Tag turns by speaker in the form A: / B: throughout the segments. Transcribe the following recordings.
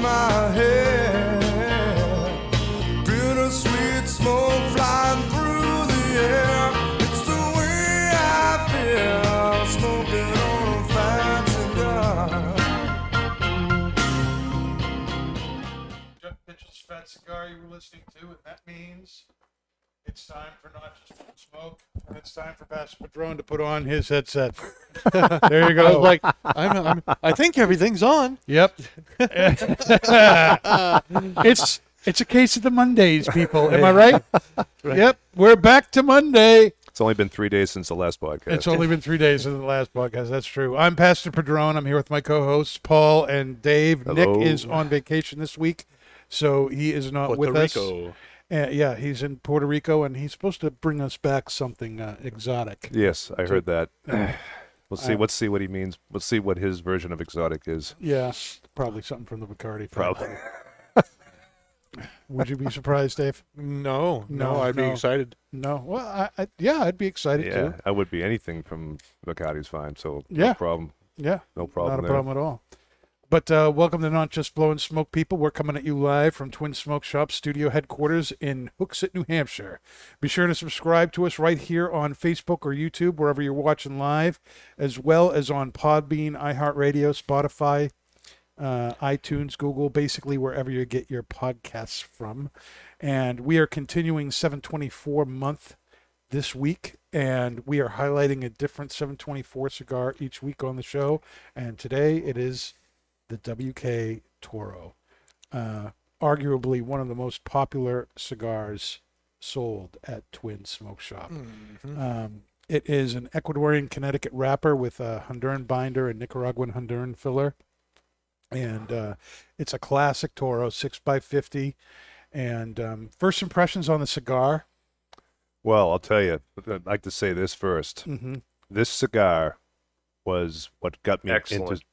A: My head. Bittersweet smoke flying through the air. It's the way I feel smoking on a cigar.
B: Mitchell's Fat Cigar you were listening to, and that means it's time for Not Just Blowing Smoke, and it's time for Pastor Padron to put on his headset. there you go.
C: Oh, like I'm, I'm, I think everything's on.
B: Yep. it's it's a case of the Mondays, people. Am I right? Yep. We're back to Monday.
D: It's only been three days since the last podcast.
B: It's only been three days since the last podcast. That's true. I'm Pastor Padron. I'm here with my co-hosts Paul and Dave.
D: Hello.
B: Nick is on vacation this week, so he is not
C: Puerto
B: with us.
C: Rico.
B: Uh, yeah, he's in Puerto Rico, and he's supposed to bring us back something uh, exotic.
D: yes, I heard that. We'll see. Let's see what he means. Let's see what his version of exotic is.
B: Yeah, probably something from the Bacardi. family.
D: Probably.
B: Would you be surprised, Dave?
C: No, no,
B: No,
C: I'd be
B: no.
C: excited.
B: No. Well, I, I, yeah, I'd be excited
D: Yeah,
B: too.
D: I would be anything from Bacardi's fine. So
B: Yeah.
D: no problem.
B: Yeah.
D: No problem.
B: Not a
D: there.
B: problem at all. But uh, welcome to Not Just Blowing Smoke, people. We're coming at you live from Twin Smoke Shop studio headquarters in Hooksett, New Hampshire. Be sure to subscribe to us right here on Facebook or YouTube, wherever you're watching live, as well as on Podbean, iHeartRadio, Spotify, uh, iTunes, Google, basically wherever you get your podcasts from. And we are continuing 724 month this week, and we are highlighting a different 724 cigar each week on the show. And today it is the WK Toro, uh, arguably one of the most popular cigars sold at Twin Smoke Shop. Um, it is an Ecuadorian Connecticut wrapper with a Honduran binder and Nicaraguan Honduran filler. And uh, it's a classic Toro, 6x50. And um, first impressions on the cigar.
D: Well, I'll tell you. I'd like to say this first.
B: hmm
D: This cigar was what got me
E: Excellent.
D: into.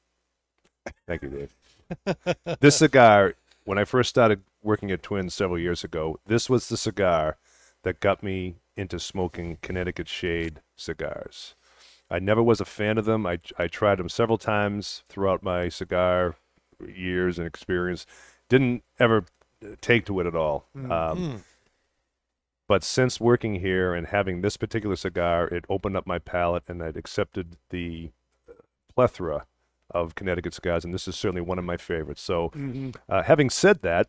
D: Thank you, Dave. this cigar, when I first started working at Twins several years ago, this was the cigar that got me into smoking Connecticut Shade cigars. I never was a fan of them. I, I tried them several times throughout my cigar years and experience. Didn't ever take to it at all. Um, but since working here and having this particular cigar, it opened up my palate, and I'd accepted the plethora of Connecticut cigars, and this is certainly one of my favorites. So,
B: hmm
D: uh, having said that,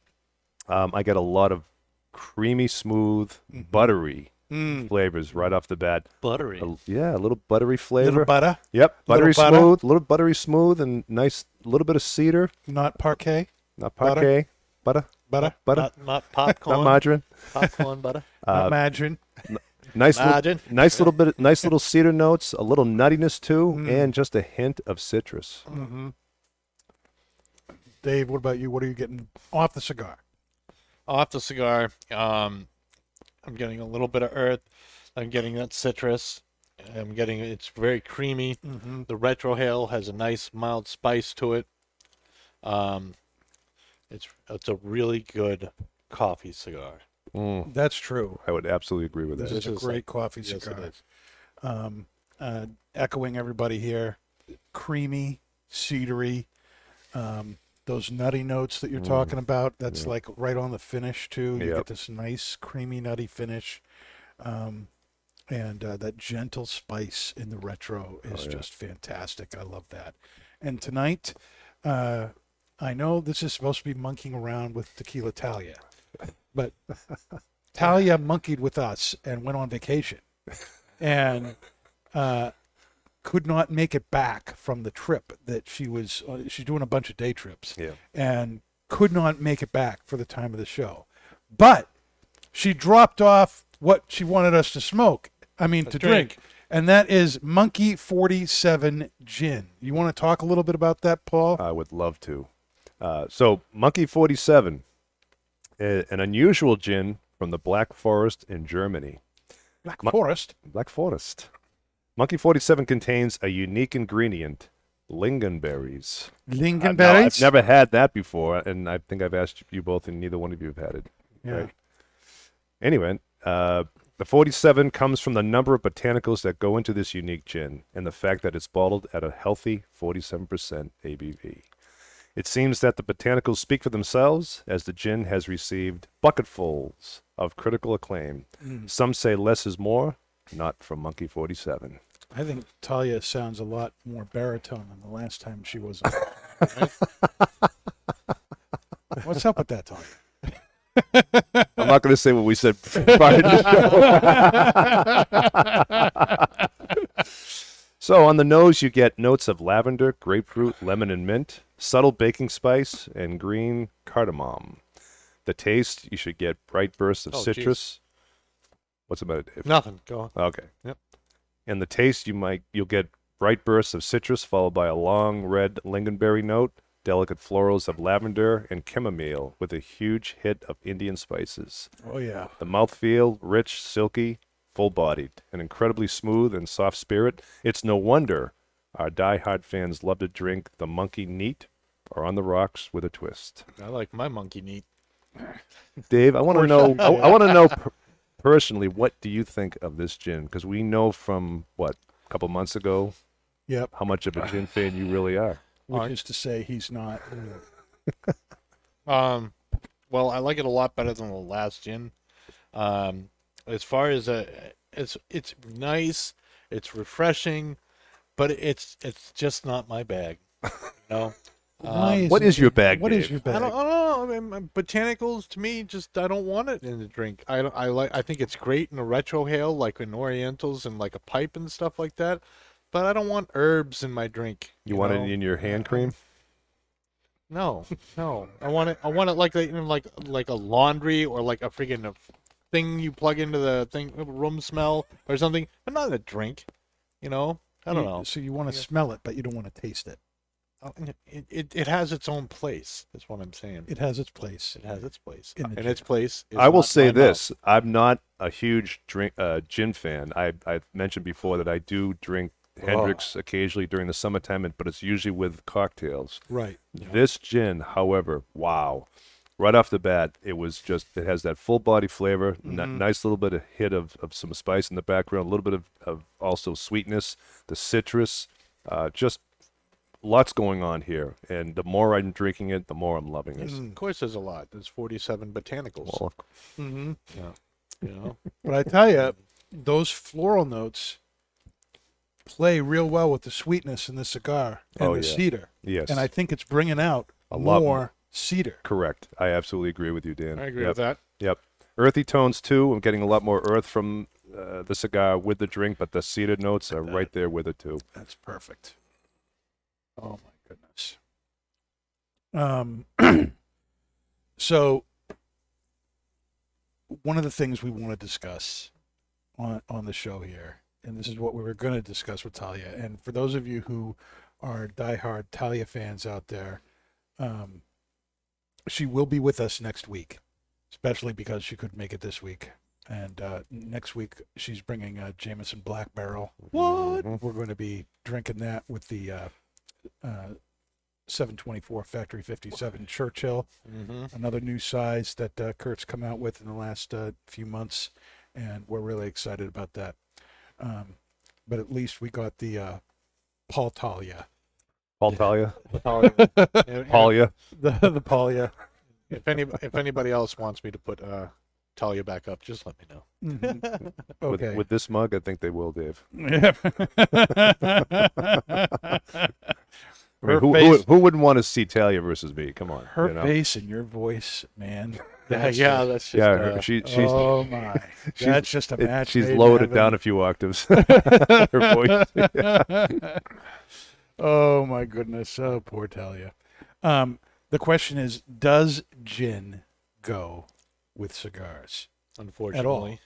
D: um, I get a lot of creamy, smooth, buttery
B: Mm.
D: flavors right off the bat.
C: Buttery.
D: A- yeah, a little buttery flavor.
B: Little butter,
D: yep,
B: little
D: buttery
B: butter.
D: smooth, a little buttery smooth, and nice, little bit of cedar,
B: not parquet.
D: not parquet, butter,
B: Butter,
D: butter,
C: Not, not
D: not
C: popcorn.
D: margarine.
C: popcorn butter.
B: not
D: Uh,
B: margarine.
D: Nice, little, nice little bit, nice little cedar notes, a little nuttiness too,
B: Mm.
D: and just a hint of citrus.
B: hmm Dave, what about you? What are you getting off the cigar?
C: Off the cigar, um, I'm getting a little bit of earth. I'm getting that citrus. I'm getting it's very creamy.
B: Mm-hmm.
C: The retrohale has a nice mild spice to it. Um, it's it's a really good coffee cigar.
D: Mm,
B: That's true.
D: I would absolutely agree with
B: This
D: that.
B: is a
C: This is
B: great
C: like-
B: coffee
C: Yes, it
B: cigar. Um, uh, echoing everybody here, creamy, cedary. Um, those nutty notes that you're
D: Mm.
B: talking about, that's
D: Yeah.
B: like right on the finish too. You
D: Yep.
B: get this nice, creamy, nutty finish. Um, and uh, that gentle spice in the retro is
D: Oh, yeah.
B: just fantastic. I love that. And tonight, uh, I know this is supposed to be monkeying around with Tequila Talia, but Talia monkeyed with us and went on vacation, and uh, could not make it back from the trip that she was. Uh, she's doing a bunch of day trips,
D: Yeah.
B: and could not make it back for the time of the show, but she dropped off what she wanted us to smoke. I mean, to drink.
C: drink.
B: And that is Monkey 47 Gin. You want to talk a little bit about that, Paul?
D: I would love to. Uh, so, Monkey 47, a- an unusual gin from the Black Forest in Germany.
B: Black Forest.
D: Black Forest. Monkey 47 contains a unique ingredient, lingonberries.
B: Lingonberries.
D: I've never had that before, and I think I've asked you both, and neither one of you have had it.
B: Yeah.
D: Right. Anyway, uh, the 47 comes from the number of botanicals that go into this unique gin and the fact that it's bottled at a healthy 47% ABV. It seems that the botanicals speak for themselves as the gin has received bucketfuls of critical acclaim.
B: Mm.
D: Some say less is more, not from Monkey 47.
B: I think Talia sounds a lot more baritone than the last time she was on. What's up with that, Talia?
D: I'm not going to say what we said prior to the show. so on the nose, you get notes of lavender, grapefruit, lemon, and mint, subtle baking spice, and green cardamom. The taste, you should get bright bursts of
C: Oh,
D: citrus. What's about it, Dave?
C: Nothing. Go on.
D: Okay.
C: Yep.
D: And the taste, you might you'll get bright bursts of citrus followed by a long red lingonberry note, delicate florals of lavender and chamomile with a huge hit of Indian spices.
B: Oh yeah.
D: The mouthfeel, rich, silky, full-bodied, and incredibly smooth and soft spirit. It's no wonder our die-hard fans love to drink the monkey neat or on the rocks with a twist.
C: I like my monkey neat.
D: Dave, I want to know. I, I want to know per- personally, what do you think of this gin? Because we know from what a couple months ago
B: Yep.
D: how much of a gin fan you really are.
B: Which
C: Alright.
B: is to say, he's not.
C: Um, well, I like it a lot better than the last gin. Um, as far as a, it's it's nice, it's refreshing, but it's it's just not my bag. You know.
B: Why
C: Um,
B: is
D: what your bag,
B: What is
D: Dave?
B: your
C: I
B: bag?
C: don't, I don't know. I mean, botanicals to me just I don't want it in the drink. I don't, I like I think it's great in a retrohale like in Orientals and like a pipe and stuff like that, but I don't want herbs in my drink.
D: You want
C: know?
D: it in your hand cream?
C: No, no. I want it. I want it like a, you like like a laundry or like a freaking thing you plug into the thing room smell or something, but not a drink. You know, I don't
B: You-
C: know.
B: So you want to smell it, but you don't want to taste it.
C: Oh, It, it it has its own place. That's what I'm saying.
B: It has its place.
C: It has its place,
B: In the
C: and
B: gin.
C: its place. Is
D: I will
C: not
D: say
C: my mouth.
D: this: I'm not a huge drink uh, gin fan. I I've mentioned before that I do drink Hendrick's occasionally during the summertime, and- but it's usually with cocktails.
B: Right.
D: This gin, however, wow. Right off the bat, it was just, it has that full body flavor,
C: Mm-hmm.
D: nice little bit of hit of, of some spice in the background, a little bit of, of also sweetness, the citrus, uh, just lots going on here. And the more I'm drinking it, the more I'm loving it.
C: Of course, there's a lot. There's 47 botanicals.
D: Well,
C: mm-hmm. Yeah. You know.
B: But I tell you, those floral notes play real well with the sweetness in the cigar and
D: Oh,
B: the
D: yeah.
B: cedar.
D: yes,
B: And I think it's bringing out
D: A lot
B: more
D: more.
B: Cedar.
D: correct. I absolutely agree with you, Dan.
C: I agree
D: Yep.
C: with that.
D: Yep. Earthy tones too. I'm getting a lot more earth from uh, the cigar with the drink, but the cedar notes are right there with it too.
B: That's perfect. Oh my goodness. Um so one of the things we want to discuss on on the show here, and this is what we were going to discuss with Talia. And for those of you who are diehard Talia fans out there, um, she will be with us next week, especially because she couldn't make it this week. And uh, next week she's bringing a Jameson Black Barrel.
C: What?
B: We're going to be drinking that with the uh, uh, 724 Factory 57 Churchill,
C: Mm-hmm.
B: another new size that uh, Kurt's come out with in the last uh, few months, and we're really excited about that. Um, but at least we got the uh, Paul Talia,
D: Paul Talia, Talia.
B: the the Paulia.
C: any if anybody else wants me to put uh, Talia back up, just let me know.
B: Mhm.
D: With,
B: Okay.
D: with this mug, I think they will, Dave.
B: Yep.
D: I mean,
B: Her
D: who, who,
B: face-
D: who wouldn't want to see Talia versus me? Come on.
B: Her
D: you know?
B: bass and your voice, man.
C: Yeah,
B: That's
C: yeah,
B: just-
C: that's just
D: Yeah,
C: uh,
D: her, she, she's
B: oh my,
D: she's-
B: that's just a
D: it-
B: match.
D: she's lowered it down a few octaves. Her voice.
B: Oh my goodness. Oh, poor Talia. Um, the question is, does gin go with cigars?
C: unfortunately. At all?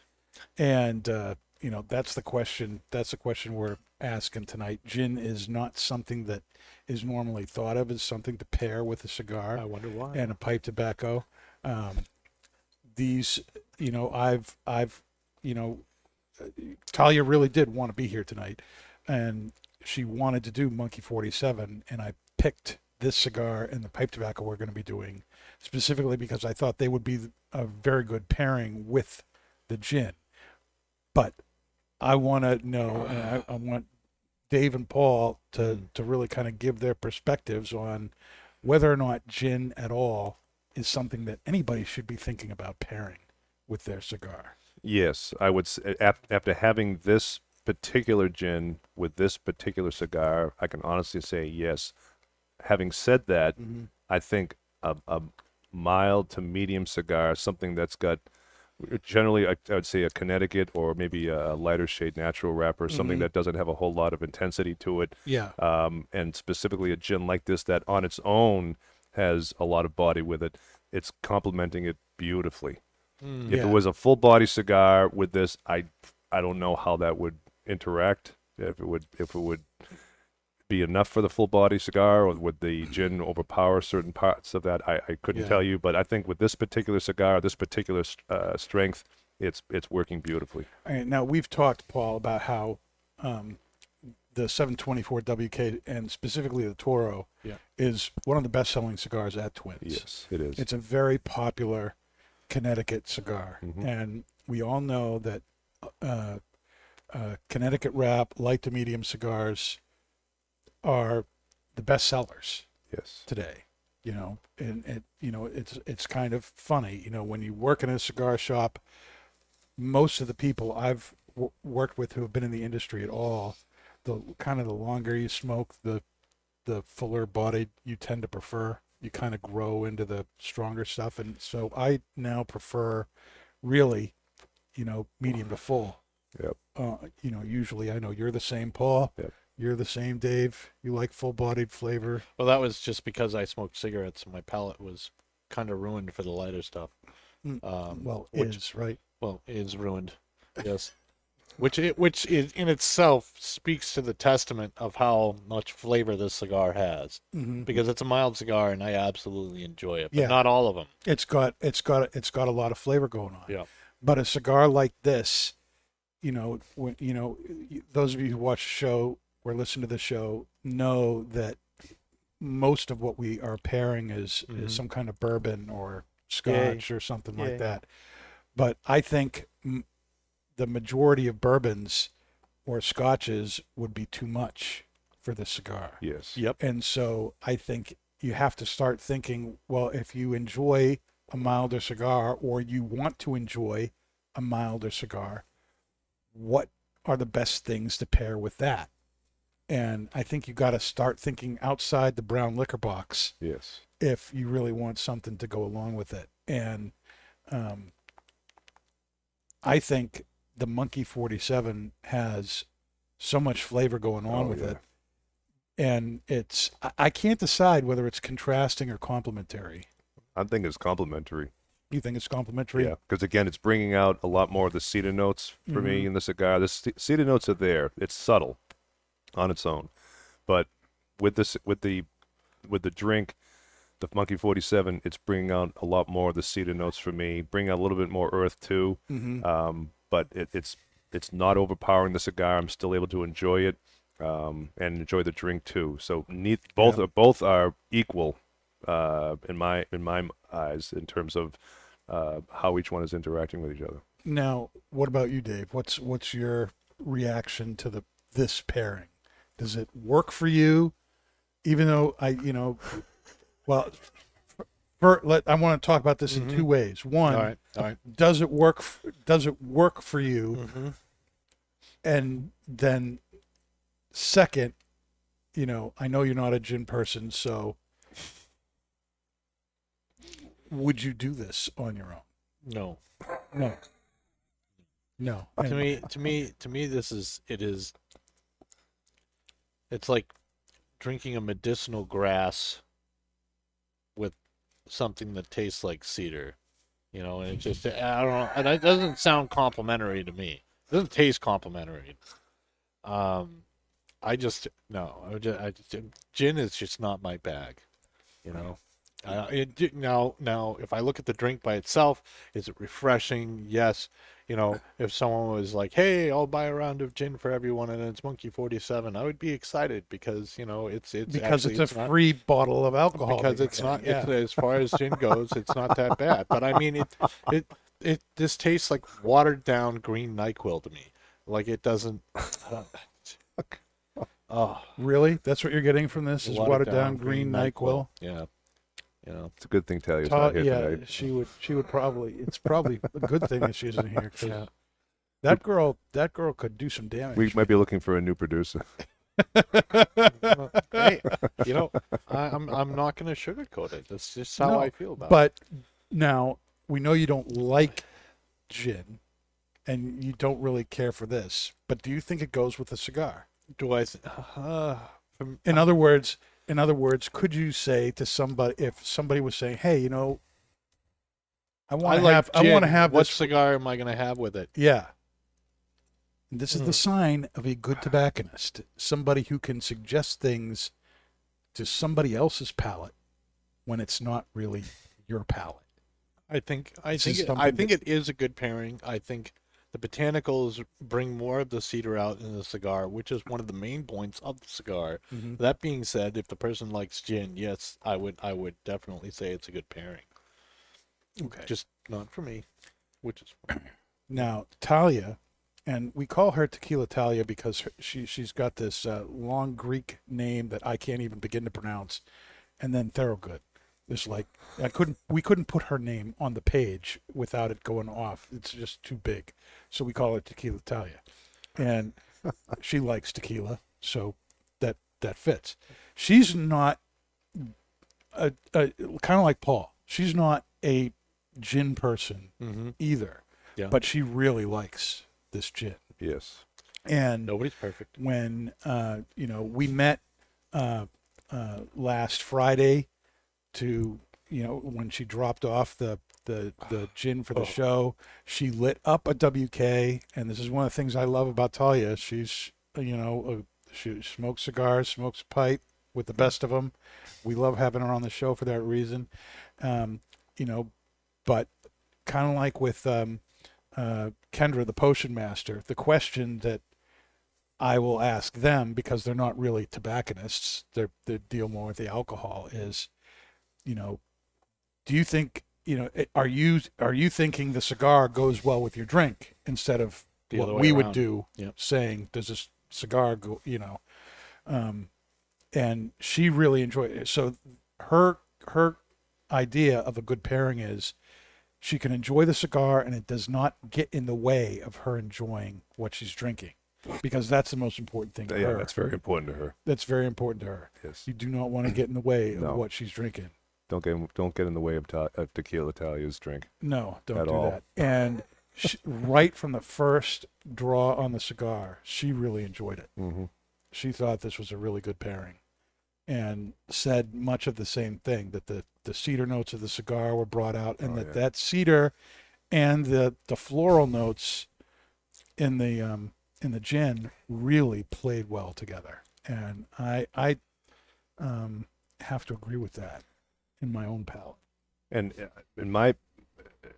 B: And uh, you know, that's the question. That's the question we're asking tonight. Gin is not something that is normally thought of as something to pair with a cigar
C: I wonder why.
B: and a pipe tobacco. Um, these, you know, I've, I've, you know, uh, Talia really did want to be here tonight, and she wanted to do Monkey Forty Seven, and I picked this cigar and the pipe tobacco we're going to be doing specifically because I thought they would be a very good pairing with the gin. But I want to know, and I, I want Dave and Paul to hmm. to really kind of give their perspectives on whether or not gin at all is something that anybody should be thinking about pairing with their cigar.
D: Yes, I would. s- af- After having this particular gin with this particular cigar, I can honestly say yes. Having said that, mm-hmm. I think a, a mild to medium cigar, something that's got generally I, I would say a Connecticut or maybe a lighter shade natural wrapper, something mm-hmm. that doesn't have a whole lot of intensity to it,
B: Yeah.
D: um, and specifically a gin like this that on its own has a lot of body with it. It's complementing it beautifully. Mm. If
B: Yeah.
D: it was a full body cigar with this, I I don't know how that would interact. If it would if it would be enough for the full body cigar, or would the gin overpower certain parts of that? I, I couldn't
B: Yeah.
D: tell you, but I think with this particular cigar, this particular uh, strength, it's it's working beautifully.
B: All right, now we've talked, Paul, about how um, the 724 WK and specifically the Toro
C: Yeah.
B: is one of the best-selling cigars at Twins.
D: Yes, it is.
B: It's a very popular Connecticut cigar,
D: Mhm.
B: and we all know that uh, uh, Connecticut wrap, light to medium cigars are the best sellers
D: yes.
B: today. You know, and it you know it's it's kind of funny. You know, when you work in a cigar shop, most of the people I've w- worked with who have been in the industry at all, the kind of the longer you smoke, the the fuller bodied you tend to prefer. You kind of grow into the stronger stuff, and so I now prefer, really, you know, medium to full.
D: Yep.
B: Uh, you know, usually I know you're the same, Paul.
D: Yep.
B: You're the same, Dave. You like full bodied flavor.
C: Well, that was just because I smoked cigarettes and my palate was kind of ruined for the lighter stuff.
B: Mm,
C: Um,
B: Well,
C: which,
B: is right.
C: well, is ruined. Yes. which it, which is in itself speaks to the testament of how much flavor this cigar has
B: Mm-hmm.
C: because it's a mild cigar and I absolutely enjoy it, but
B: Yeah.
C: not all of them.
B: It's got it's got it's got a lot of flavor going on.
C: Yeah.
B: But a cigar like this, you know, when you know, those of you who watch the show or listen to the show know that most of what we are pairing is
C: Mhm.
B: is some kind of bourbon or scotch or something
C: Yeah.
B: like that. But I think m- the majority of bourbons or scotches would be too much for this cigar.
D: Yes.
C: Yep.
B: And so I think you have to start thinking, well, if you enjoy a milder cigar or you want to enjoy a milder cigar, what are the best things to pair with that? And I think you got to start thinking outside the brown liquor box
D: Yes.
B: if you really want something to go along with it. And um, I think the Monkey 47 has so much flavor going on
D: Oh,
B: with
D: yeah.
B: it. And it's, I- can't decide whether it's contrasting or complementary.
D: I think it's complimentary.
B: You think it's complementary?
D: Yeah, because again, it's bringing out a lot more of the cedar notes for me in the cigar. The c- cedar notes are there. It's subtle on its own, but with this, with the, with the drink, the Monkey Forty Seven, it's bringing out a lot more of the cedar notes for me. Bring out a little bit more earth too.
B: Mm-hmm.
D: Um, but it, it's it's not overpowering the cigar. I'm still able to enjoy it um, and enjoy the drink too. So neith, both
B: Yeah.
D: are both are equal uh, in my in my eyes in terms of uh, how each one is interacting with each other.
B: Now, what about you, Dave? What's what's your reaction to the this pairing? Does it work for you? Even though I, you know, well, for, let I want to talk about this in two ways. One,
C: All right. All right.
B: does it work? f- Does it work for you?
C: Mm-hmm.
B: And then, second, you know, I know you're not a gin person, so would you do this on your own?
C: No.
B: No. No.
C: to me to me to me this is it is it's like drinking a medicinal grass with something that tastes like cedar you know and it just i don't know and it doesn't sound complimentary to me It doesn't taste complimentary. Um, I just no. I just, I just gin is just not my bag. You know. Uh, it, now, now, if I look at the drink by itself, is it refreshing? Yes. You know, if someone was like, "Hey, I'll buy a round of gin for everyone," and it's Monkey Forty Seven, I would be excited because you know it's it's
B: because
C: actually,
B: it's a free bottle of alcohol.
C: because it's not
B: getting.
C: it's, as far as gin goes it's not that bad but i mean it it it this tastes like watered down green nyquil to me like it doesn't oh
B: Really? That's what you're getting from this? Is watered down green NyQuil?
C: yeah you know
D: It's a good thing Talia's
B: Ta-
D: not here
B: yeah,
D: tonight.
B: she would. She would probably. It's probably a good thing that she isn't here. 'cause That girl. That girl could do some damage.
D: We might be looking for a new producer.
C: hey you know I, i'm i'm not going to sugarcoat it that's just how
B: No,
C: i feel about it
B: but now we know you don't like gin, and you don't really care for this. But do you think it goes with a cigar?
C: do i th- uh, from,
B: In other words, in other words, could you say to somebody if somebody was saying, "Hey, you know, I want to
C: like
B: have, I want to have
C: what
B: this
C: cigar am i going to have with it
B: Yeah. This is the
C: Mm.
B: sign of a good tobacconist, somebody who can suggest things to somebody else's palate when it's not really your palate.
C: I think I
B: This
C: think it, I think it is a good pairing. I think the botanicals bring more of the cedar out in the cigar, which is one of the main points of the cigar. That being said, if the person likes gin, yes, I would I would definitely say it's a good pairing.
B: Okay.
C: Just not for me, which is fine.
B: Now, Talia, and we call her Tequila Talia because her- she she's got this uh, long Greek name that I can't even begin to pronounce, and then Thorogood. There's like I couldn't we couldn't put her name on the page without it going off. It's just too big, so we call her Tequila Talia, and she likes tequila, so that that fits. She's not a, a kind of like Paul. She's not a gin person
C: mm-hmm.
B: either.
C: Yeah.
B: But she really likes this gin.
D: Yes.
B: And
C: Nobody's perfect.
B: when uh, you know we met uh, uh, last Friday to you know when she dropped off the the the gin for the
C: Oh.
B: show, she lit up a WK, and this is one of the things I love about Talia. She's you know uh, she smokes cigars, smokes a pipe with the best of them. We love having her on the show for that reason. Um, you know, but kind of like with um, uh, Kendra, the potion master, the question that I will ask them because they're not really tobacconists. They're they deal more with the alcohol. Is you know, do you think you know? Are you are you thinking the cigar goes well with your drink instead of
C: The
B: what
C: other way
B: we would do?
C: Yep.
B: Saying does this cigar go? You know, um, and she really enjoyed it. So her her idea of a good pairing is she can enjoy the cigar and it does not get in the way of her enjoying what she's drinking because that's the most important thing to
D: Yeah,
B: her.
D: that's very important to her.
B: That's very important to her.
D: Yes.
B: You do not want to get in the way of
D: No.
B: what she's drinking.
D: Don't get in- don't get in the way of, ta- of tequila Talia's drink.
B: No, don't
D: At
B: do
D: all.
B: that. And she, right from the first draw on the cigar, she really enjoyed it.
D: Mm-hmm.
B: She thought this was a really good pairing and said much of the same thing that the, the cedar notes of the cigar were brought out and
D: Oh,
B: that
D: yeah.
B: that cedar and the, the floral notes in the um, in the gin really played well together. And I I um, have to agree with that in my own palate.
D: And uh, in my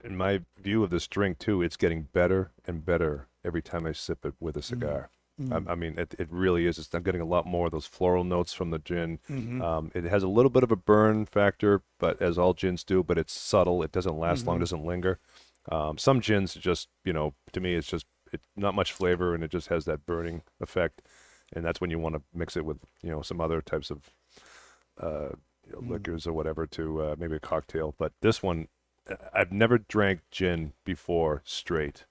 D: in my view of this drink too, it's getting better and better every time I sip it with a cigar.
B: Mm.
D: I, I mean, it, it really is. It's, I'm getting a lot more of those floral notes from the gin.
B: Mhm.
D: Um, it has a little bit of a burn factor, but as all gins do, but it's subtle. It doesn't last long,
B: Mhm.
D: doesn't linger. Um, some gins just, you know, to me, it's just it's not much flavor, and it just has that burning effect. And that's when you want to mix it with, you know, some other types of uh, you know,
B: Mm.
D: liquors or whatever to uh, maybe a cocktail. But this one, uh, I've never drank gin before straight.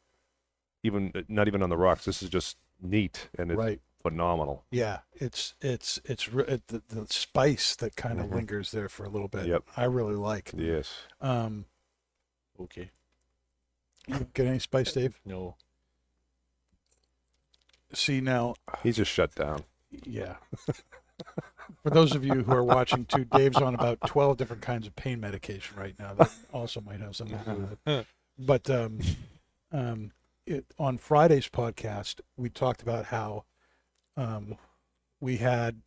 D: Even uh, not even on the rocks. This is just neat and it's
B: right.
D: phenomenal.
B: Yeah, it's it's it's re- it, the, the spice that kind of
D: Mhm.
B: lingers there for a little bit.
D: Yep.
B: I really like.
D: Yes.
B: Um,
C: Okay.
B: you get any spice, Dave?
C: No.
B: See now,
D: He's just shut down.
B: yeah. For those of you who are watching too, Dave's on about twelve different kinds of pain medication right now. That also might have something to do with it. But um, um, it, on Friday's podcast, we talked about how um, we had,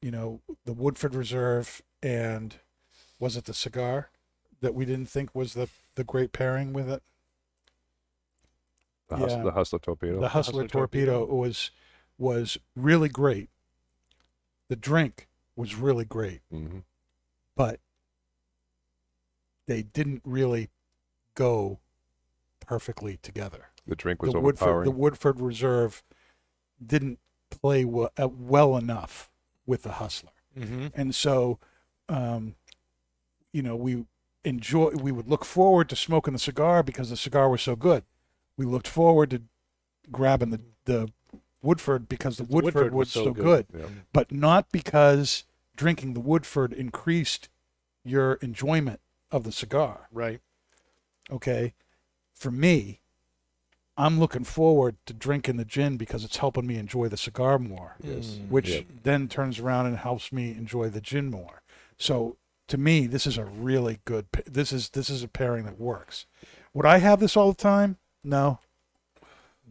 B: you know, the Woodford Reserve and was it the cigar that we didn't think was the the great pairing with it?
D: The, hustler,
B: Yeah.
D: the hustler torpedo.
B: The Hustler,
C: Hustler
B: torpedo, was was really great. The drink was really great,
D: hmm
B: but they didn't really go perfectly together.
D: The drink was
B: the Woodford,
D: overpowering.
B: the Woodford Reserve didn't play well, uh, well enough with the Hustler,
C: Mm-hmm.
B: and so, um, you know, we enjoy. We would look forward to smoking the cigar because the cigar was so good. We looked forward to grabbing the the Woodford because the
C: The
B: Woodford,
C: Woodford
B: was,
C: was so
B: so
C: good.
B: good,
D: yeah.
B: but not because drinking the Woodford increased your enjoyment of the cigar
C: Right.
B: okay for me i'm looking forward to drinking the gin because it's helping me enjoy the cigar more
D: Yes.
C: Mm.
B: which
D: Yep.
B: then turns around and helps me enjoy the gin more so to me this is a really good this is this is a pairing that works would i have this all the time no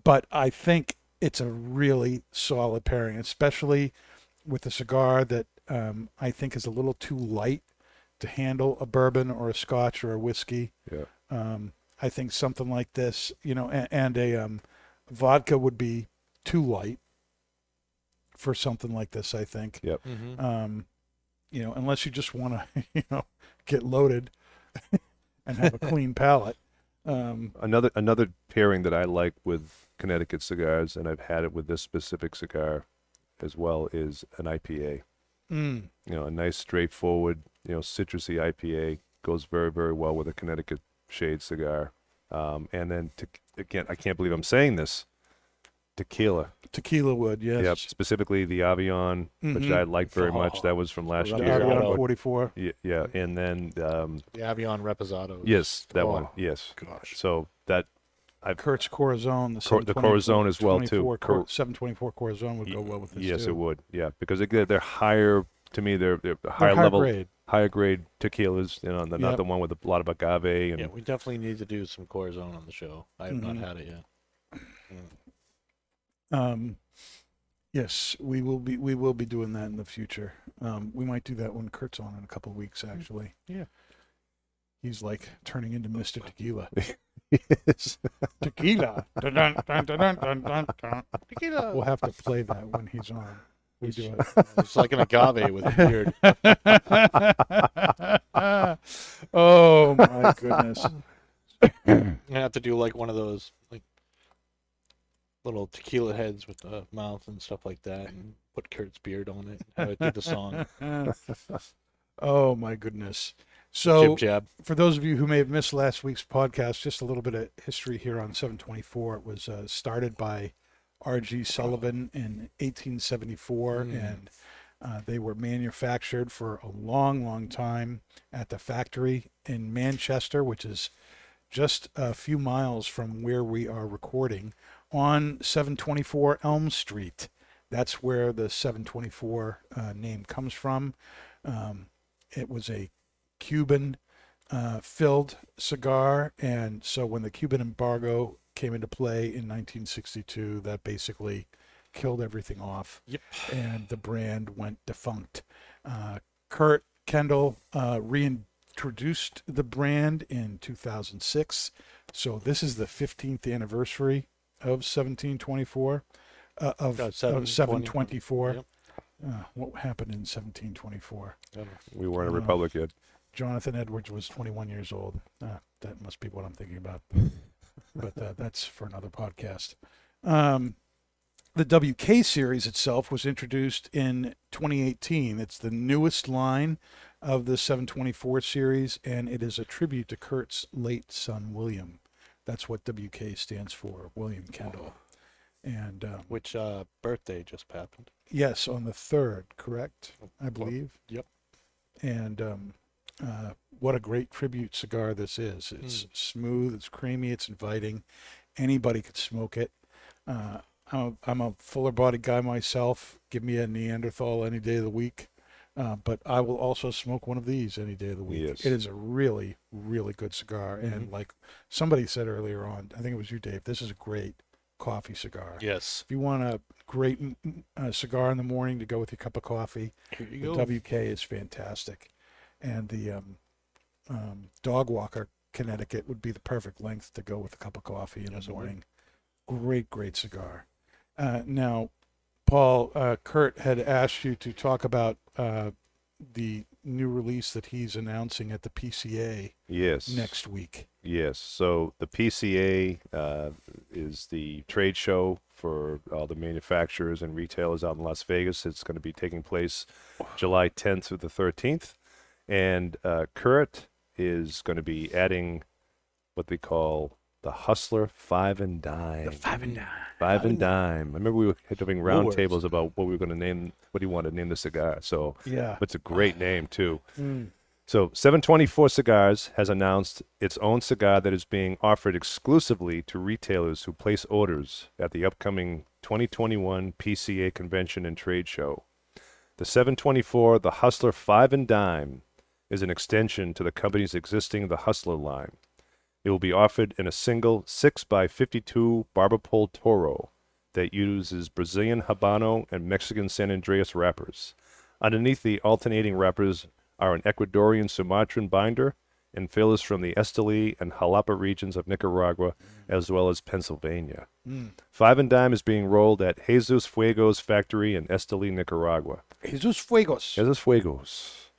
B: but i think it's a really solid pairing especially with a cigar that um, i think is a little too light to handle a bourbon or a scotch or a whiskey
D: Yeah.
B: um, I think something like this, you know, and, and a um, vodka would be too light for something like this. I think,
D: Yep.
C: Mm-hmm.
B: um, you know, unless you just want to, you know, get loaded and have a clean palate. Um,
D: Another another pairing that I like with Connecticut cigars, and I've had it with this specific cigar as well, is an IPA.
B: mm,
D: You know, a nice straightforward, you know, citrusy IPA goes very very well with a Connecticut shade cigar. Um, and then to, again, I can't believe I'm saying this. Tequila,
B: tequila would, yes.
D: yep, specifically the Avion, which
B: Mhm.
D: I like very much.
C: Oh.
D: That was from last
C: The
B: The
D: year.
B: Avion
C: Reposado.
B: 44.
D: Yeah, yeah, and then um,
C: The Avion Reposado.
D: yes, that
C: Oh,
D: one, yes.
C: Gosh.
D: So that
B: Kurt's Corazon, the,
D: Cor- the
B: 720
D: Corazon as well, too.
B: 24
D: Cor-
B: Cor- 724 Corazon would go well with this
D: yes,
B: too.
D: it would. Yeah, because they, they're higher to me. They're they're
B: They're
D: higher
B: high
D: level,
B: grade.
D: higher grade tequilas. You know, they're not
B: Yep.
D: the one with a lot of agave and
C: Yeah, we definitely need to do some Corazon on the show. I have not
B: Mhm.
C: had it yet.
B: Um, yes, we will be we will be doing that in the future. Um, we might do that when Kurt's on in a couple of weeks. Actually,
C: Yeah.
B: he's like turning into Mister Tequila.
D: yes.
B: Tequila. Dun, dun, dun, dun, dun, dun, dun, dun.
C: Tequila.
B: We'll have to play that when he's on. We do it.
C: It's like an agave with a beard.
B: oh my goodness.
C: I have to do like one of those like little tequila heads with the mouth and stuff like that, and put Kurt's beard on it. Have it do the song.
B: oh my goodness. So
C: Jib jab.
B: for those of you who may have missed last week's podcast, just a little bit of history here on 724. It was uh, started by R.G. Sullivan in 1874,
C: Mm.
B: and uh, they were manufactured for a long, long time at the factory in Manchester, which is just a few miles from where we are recording on 724 Elm Street. That's where the 724 uh, name comes from. Um, it was a Cuban uh, filled cigar. And so when the Cuban embargo came into play in 1962, that basically killed everything off.
C: Yep.
B: And the brand went defunct. Uh, Kurt Kendall uh, reintroduced the brand in 2006. So this is the 15th anniversary of 1724. Uh, of,
C: Uh,
B: of
C: 720.
B: 724.
C: Yep.
B: Uh, what happened in 1724?
D: We weren't a
B: Uh,
D: republic yet.
B: Jonathan Edwards was 21 years old. Uh, that must be what I'm thinking about. but uh, that's for another podcast. Um, the WK series itself was introduced in 2018. It's the newest line of the 724 series, and it is a tribute to Kurt's late son, William. That's what WK stands for, William Kendall. And um,
C: Which uh, birthday just happened?
B: Yes, on the third, correct? I believe.
C: Yep.
B: And um, uh, what a great tribute cigar this is! It's
C: Mm.
B: smooth, it's creamy, it's inviting. Anybody could smoke it. Uh, I'm a, I'm a fuller bodied guy myself. Give me a Neanderthal any day of the week. Uh, but I will also smoke one of these any day of the week.
D: Yes.
B: It is a really, really good cigar. And like somebody said earlier on, I think it was you, Dave, this is a great coffee cigar.
C: Yes.
B: If you want a great mm, mm, uh, cigar in the morning to go with your cup of coffee, the
C: go.
B: WK is fantastic. And the um, um, Dog Walker Connecticut would be the perfect length to go with a cup of coffee in
C: Yes,
B: the morning. Great, great cigar. Uh, now, Paul, uh, Kurt had asked you to talk about uh, the new release that he's announcing at the PCA
D: Yes.
B: next week.
D: Yes. So the PCA uh, is the trade show for all the manufacturers and retailers out in Las Vegas. It's going to be taking place July 10th through the 13th. And uh, Kurt is going to be adding what they call the Hustler Five and Dime.
C: The Five and Dime.
D: Five and Dime. I remember we were having round tables about what we were going to name, what do you want to name the cigar. So
B: Yeah.
D: it's a great name, too.
B: Mm.
D: So, 724 Cigars has announced its own cigar that is being offered exclusively to retailers who place orders at the upcoming 2021 PCA convention and trade show. The 724, the Hustler 5 and Dime, is an extension to the company's existing The Hustler line. It will be offered in a single 6x52 barber pole Toro that uses Brazilian Habano and Mexican San Andrés wrappers. Underneath the alternating wrappers are an Ecuadorian Sumatran binder and fillers from the Esteli and Jalapa regions of Nicaragua, as well as Pennsylvania.
B: Mm.
D: Five and Dime is being rolled at Jesus Fuegos factory in Esteli, Nicaragua.
B: Jesus Fuegos.
D: Jesus Fuegos.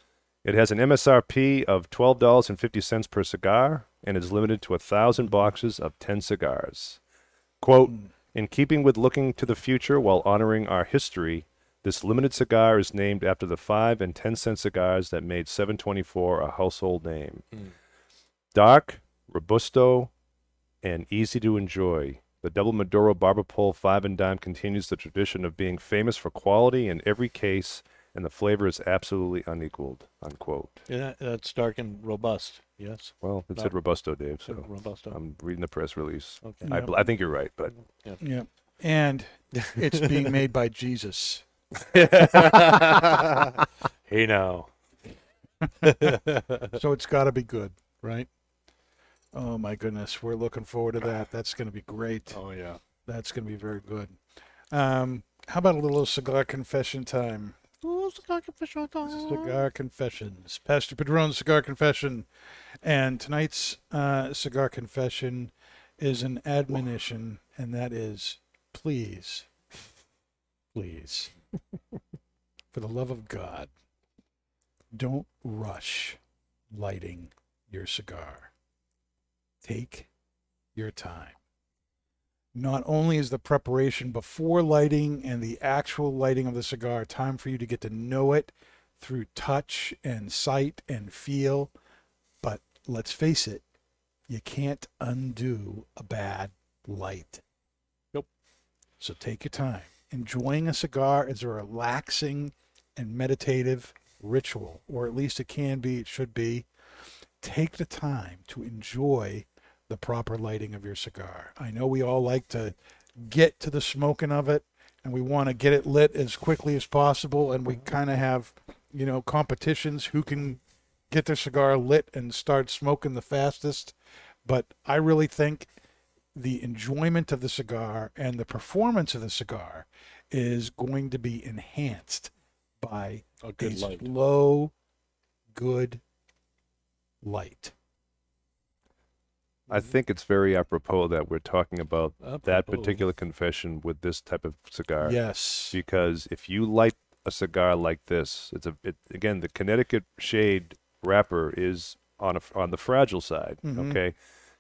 D: It has an MSRP of $12.50 per cigar and is limited to a thousand boxes of 10 cigars. Quote, in keeping with looking to the future while honoring our history, this limited cigar is named after the 5 and 10 cent cigars that made 724 a household name. Hmm. Dark, robusto, and easy to enjoy. The Double Maduro Barber Pole 5 and Dime continues the tradition of being famous for quality in every case, and the flavor is absolutely unequaled. Unquote.
C: Yeah, that's dark and robust. Yes.
D: Well, it said Robusto, Dave, so
C: Robusto.
D: I'm reading the press release.
C: okay.
D: I,
B: Yep.
D: bel- I think you're right, but
B: Yeah. And it's being made by Jesus.
C: hey now.
B: So it's got to be good, right? Oh my goodness, we're looking forward to that. That's going to be great.
C: Oh yeah.
B: That's going to be very good. Um, how about a little cigar confession time? Cigar confessions. Pastor Padron, cigar confession, and tonight's uh, cigar confession is an admonition, and that is, please, please, for the love of God, don't rush lighting your cigar. Take your time. Not only is the preparation before lighting and the actual lighting of the cigar time for you to get to know it through touch and sight and feel, but let's face it, you can't undo a bad light.
C: Nope.
B: So take your time. Enjoying a cigar is a relaxing and meditative ritual, or at least it can be, it should be. Take the time to enjoy the proper lighting of your cigar. I know we all like to get to the smoking of it and we want to get it lit as quickly as possible and we kind of have, you know, competitions who can get their cigar lit and start smoking the fastest. But I really think the enjoyment of the cigar and the performance of the cigar is going to be enhanced by
C: A good
B: a
C: light.
B: slow, good light.
D: I think it's very apropos that we're talking about that particular confession with this type of cigar.
B: Yes.
D: because if you light a cigar like this, it's a it, again the Connecticut shade wrapper is on a, on the fragile side.
B: Mhm.
D: Okay,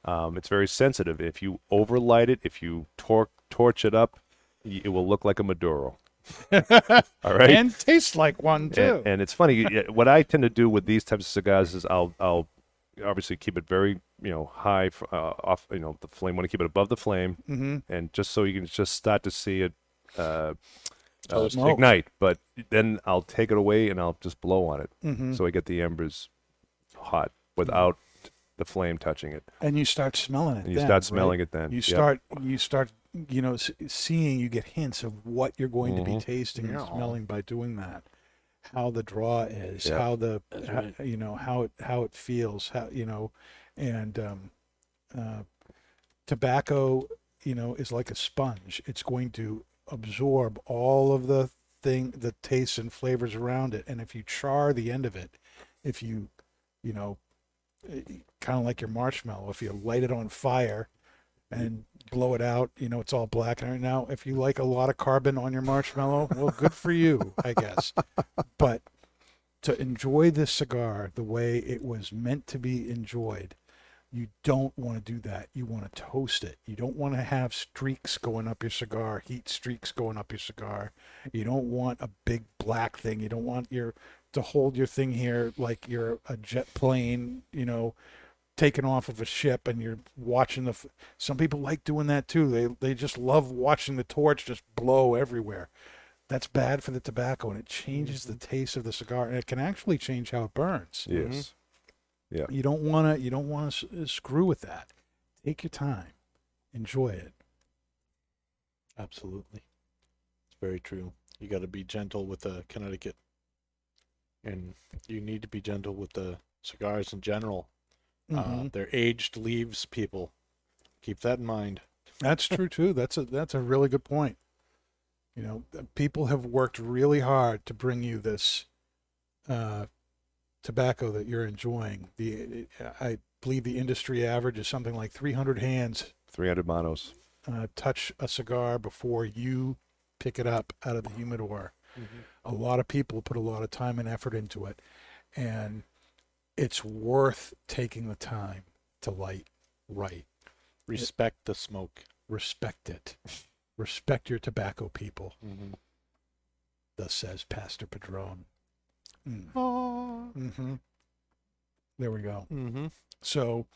D: um, it's very sensitive. If you overlight it, if you tor- torch it up, y- it will look like a Maduro. All right.
B: And tastes like one too.
D: And, and it's funny. what I tend to do with these types of cigars is I'll I'll obviously keep it very you know high uh, off you know the flame. Want to keep it above the flame,
B: mm-hmm.
D: and just so you can just start to see it uh, uh, ignite. But then I'll take it away and I'll just blow on it,
B: Mm-hmm.
D: so I get the embers hot without the flame touching it.
B: and you start smelling it.
D: And you
B: then,
D: start
B: right?
D: smelling it then.
B: You
D: Yep.
B: start. You start. You know, seeing. You get hints of what you're going to be
D: Mhm.
B: tasting and smelling by doing that. how the draw is,
D: Yeah.
B: how the
C: That's
B: how-
C: right.
B: you know how it how it feels, how you know, and um, uh, tobacco, you know, is like a sponge. It's going to absorb all of the thing, the tastes and flavors around it. And if you char the end of it, if you, you know, kind of like your marshmallow, if you light it on fire and blow it out, you know, it's all black. And now, if you like a lot of carbon on your marshmallow, well, good for you, I guess. But to enjoy this cigar the way it was meant to be enjoyed, you don't want to do that. You want to toast it. You don't want to have streaks going up your cigar, heat streaks going up your cigar. You don't want a big black thing. You don't want your to hold your thing here like you're a jet plane, you know, taken off of a ship and you're watching the some people like doing that too. They they just love watching the torch just blow everywhere. That's bad for the tobacco and it changes the mm-hmm. taste of the cigar and it can actually change how it burns
D: Yes. Mm-hmm.
B: You don't want to you don't want to screw with that take your time enjoy it
C: Absolutely. It's very true. You got to be gentle with the Connecticut. And you need to be gentle with the cigars in general. Uh,
B: Mhm.
C: they're aged leaves, people. Keep that in mind.
B: that's true too that's a that's a really good point you know people have worked really hard to bring you this uh tobacco that you're enjoying the i believe the industry average is something like 300 hands
D: 300 manos.
B: uh, touch a cigar before you pick it up out of the humidor a lot of people put a lot of time and effort into it and it's worth taking the time to light right
C: Respect the smoke.
B: respect it respect your tobacco people
C: Mm-hmm.
B: thus says pastor padron mm. mm-hmm. there we go
C: Mm-hmm.
B: so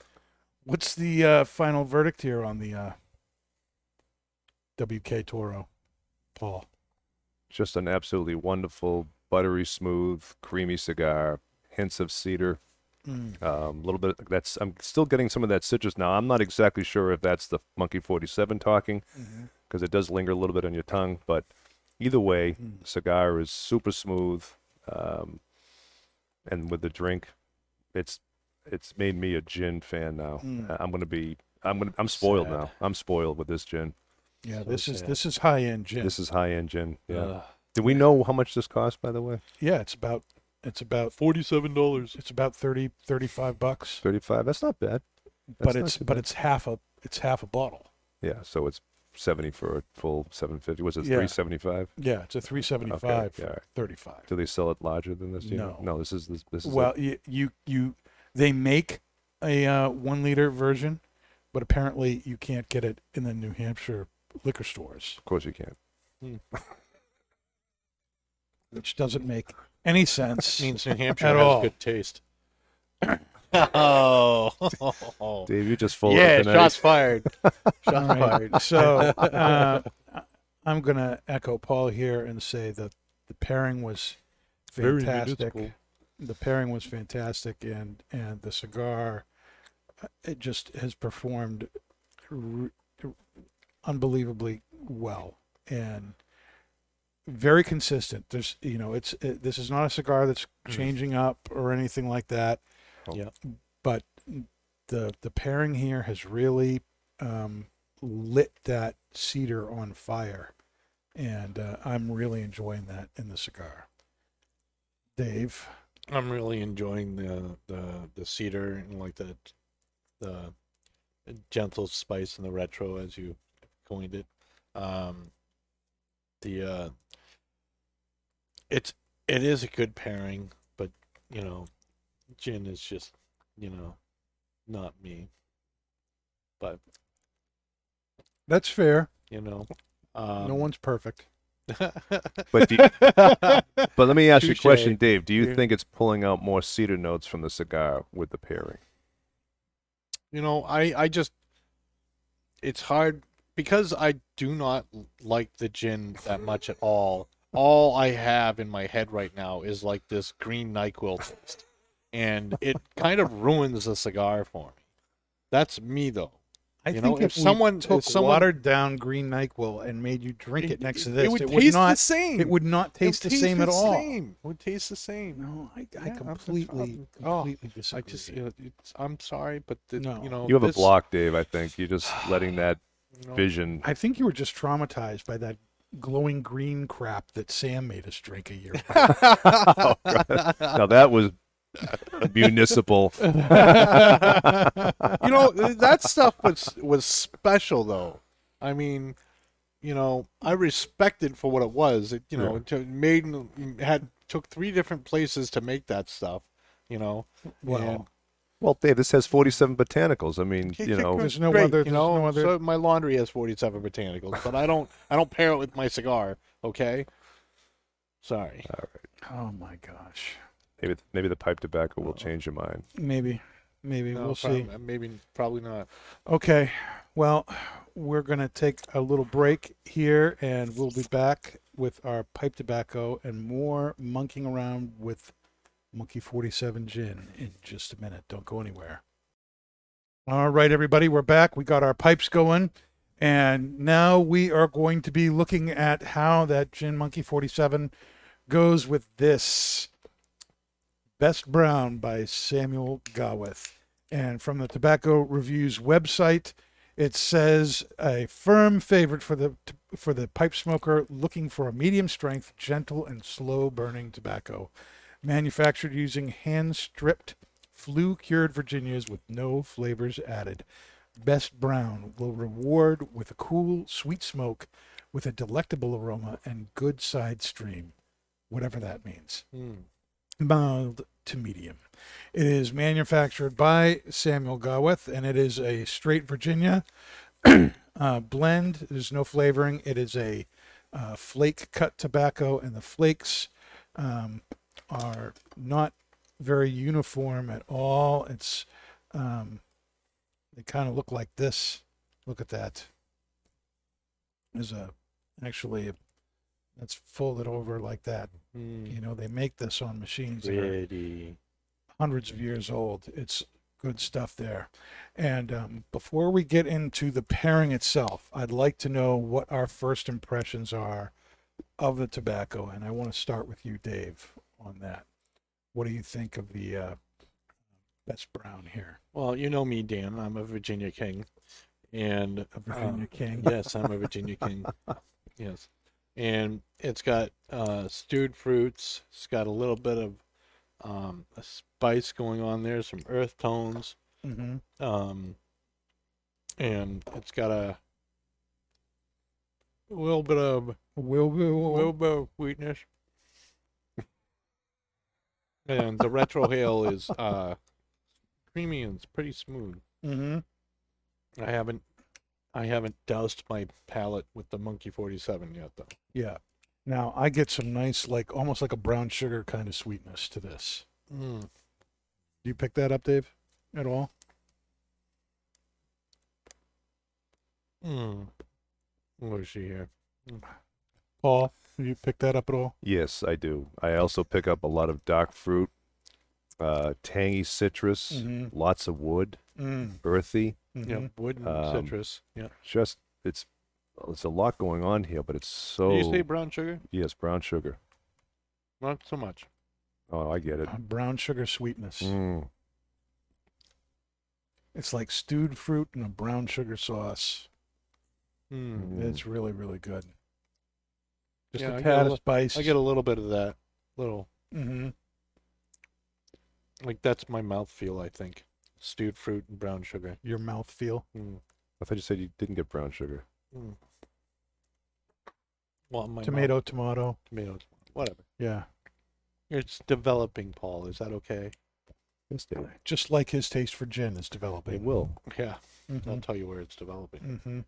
B: what's the uh, final verdict here on the uh, wk toro paul
D: Just an absolutely wonderful, buttery smooth, creamy cigar. Hints of cedar.
B: Mm.
D: Um, a little bit. That's. I'm still getting some of that citrus now. I'm not exactly sure if that's the Monkey 47 talking, because it does linger a little bit on your tongue. But either way,
B: Mm.
D: cigar is super smooth, um, and with the drink, it's it's made me a gin fan now.
B: Mm.
D: I- I'm gonna be. I'm gonna. I'm spoiled
C: Sad.
D: now. I'm spoiled with this gin.
B: yeah
C: So
B: this is this is high end gin
D: This is high end gin. Yeah.
C: Uh,
D: Do we know how much this cost, by the way?
B: yeah it's about it's about
C: Forty-seven dollars.
B: it's about 30 35 bucks
D: Thirty-five. That's not bad.
B: but
D: not
B: it's but
D: bad.
B: it's half a it's half a bottle
D: Yeah. So it's seventy for a full seven fifty. Was it
B: Yeah.
D: three seventy-five?
B: yeah it's a 375
D: Okay, yeah, all right.
B: 35
D: Do they sell it larger than this? do you know?
B: No.
D: No. This is this. This is
B: well you, you you they make a uh, one liter version but apparently you can't get it in the new hampshire liquor stores
D: Of course you can't.
B: which doesn't make any sense
C: Means New Hampshire
B: At
C: has
B: all.
C: good taste. oh.
D: Dave, you just full
C: Yeah,
D: of it tonight.
C: shots fired. Shots
B: All right,
C: fired.
B: so uh, i'm going to echo paul here and say that the pairing was
C: Very
B: fantastic the pairing was fantastic and and the cigar uh, it just has performed r- unbelievably well and very consistent there's you know it's it, this is not a cigar that's changing up or anything like that
C: Yeah.
B: but the the pairing here has really um, lit that cedar on fire and uh, i'm really enjoying that in the cigar dave
C: I'm really enjoying the the the cedar and like the the gentle spice and the retro as you coined it. Um, the uh, it's it is a good pairing, but you know, gin is just you know not me. But
B: that's fair
C: you know, um,
B: no one's perfect
D: But you- but let me ask you a question, Dave. Do you
C: Yeah.
D: think it's pulling out more cedar notes from the cigar with the pairing?
C: you know i i just it's hard because i do not like the gin that much at all all i have in my head right now is like this green nyquil taste and it kind of ruins the cigar for me that's me though
B: I
C: You
B: think
C: know,
B: if
C: if someone-
B: took
C: if someone-
B: watered down green Nyquil and made you drink it, next to this,
C: it would
B: it
C: taste
B: not.
C: the same.
B: It would not
C: It would
B: taste the same at all.
C: Same. It would taste the same.
B: No, I, I
C: Yeah, I'm-
B: completely,
C: I'm- oh,
B: completely disagree.
C: I just, you know, it's, I'm sorry, but the,
B: No.
C: you know,
D: You have
C: this,
D: a block, Dave. I think you're just letting that
C: you know,
D: vision.
B: I think you were just traumatized by that glowing green crap that Sam made us drink a year ago.
D: Oh, God. Now that was municipal.
C: you know, that stuff was was special though. I mean, you know, I respect it for what it was. It, you know,
D: Yeah.
C: it made had took three different places to make that stuff. You know,
B: well,
D: Well, Dave, this has 47 botanicals. I mean, you know,
B: There's no
C: great,
B: other-
C: You know,
B: no other-
C: so my laundry has forty-seven botanicals, but I don't. I don't pair it with my cigar. Okay. Sorry. All right.
B: Oh my gosh.
D: Maybe maybe the pipe tobacco will change your mind.
B: Maybe, maybe
C: No,
B: we'll
C: prob-
B: see.
C: Uh, maybe, probably not.
B: Okay, well, we're gonna take a little break here, and we'll be back with our pipe tobacco and more monkeying around with Monkey Forty Seven Gin in just a minute. Don't go anywhere. All right, everybody, we're back. We got our pipes going, and now we are going to be looking at how that Gin Monkey Forty Seven goes with this Best Brown by Samuel Gawith. And from the Tobacco Reviews website, it says a firm favorite for the for the pipe smoker looking for a medium strength, gentle and slow burning tobacco, manufactured using hand stripped, flue cured Virginias with no flavors added. Best Brown will reward with a cool, sweet smoke, with a delectable aroma and good side stream, whatever that means
C: Hmm.
B: mild to medium. It is manufactured by Samuel Gawith, and it is a straight Virginia uh, blend. There's no flavoring. It is a uh, flake cut tobacco, and the flakes um, are not very uniform at all. It's um, they kind of look like this. Look at that. There's a actually that's folded over like that.
C: Hmm.
B: You know, they make this on machines that are hundreds of years old. It's good stuff there. And um, before we get into the pairing itself, I'd like to know what our first impressions are of the tobacco. And I want to start with you, Dave, on that. What do you think of the uh, best brown here?
C: Well, you know me, Dan. I'm a Virginia King, and
B: A Virginia
C: um,
B: King?
C: Yes, I'm a Virginia King. Yes, and it's got uh, stewed fruits. It's got a little bit of um, a spice going on there, some earth tones,
B: Mm-hmm.
C: um, and it's got a little bit of
B: Will, will,
C: little bit of sweetness. and the retro hail is uh, creamy and it's pretty smooth.
B: mm-hmm.
C: I haven't I haven't doused my palate with the Monkey 47 yet though.
B: Yeah. Now I get some nice, like almost like a brown sugar kind of sweetness to this.
C: Mm.
B: Do you pick that up, Dave, at all?
C: Mm. What is she here?
B: Paul, do you pick that up at all?
D: Yes, I do. I also pick up a lot of dark fruit, uh, tangy citrus,
B: Mhm.
D: lots of wood,
B: Mm.
D: earthy.
B: mhm.
C: Yeah, wood and
D: Um,
C: citrus. Yeah.
D: Just it's it's a lot going on here, but it's so
C: Did you say brown sugar?
D: yes, brown sugar.
C: Not so much.
D: Oh, I get it.
B: Uh, brown sugar sweetness.
D: Mm.
B: It's like stewed fruit and a brown sugar sauce.
C: Mm.
B: It's really, really good. Just
C: Yeah,
B: a
C: I get
B: tad
C: a
B: of spice.
C: I get a little bit of that. Little
B: hmm
C: like that's my mouth feel, I think. Stewed fruit and brown sugar.
B: your mouth feel.
C: Mm.
D: I thought you said you didn't get brown sugar.
C: Mm. Well, my mouth-
B: Tomato, tomato.
C: tomatoes. Whatever.
B: Yeah.
C: It's developing, Paul. Is that okay?
D: Yes, Dave.
B: Just like his taste for gin is developing.
D: It will.
C: Yeah.
B: Mhm.
C: I'll tell you where it's developing.
B: hmm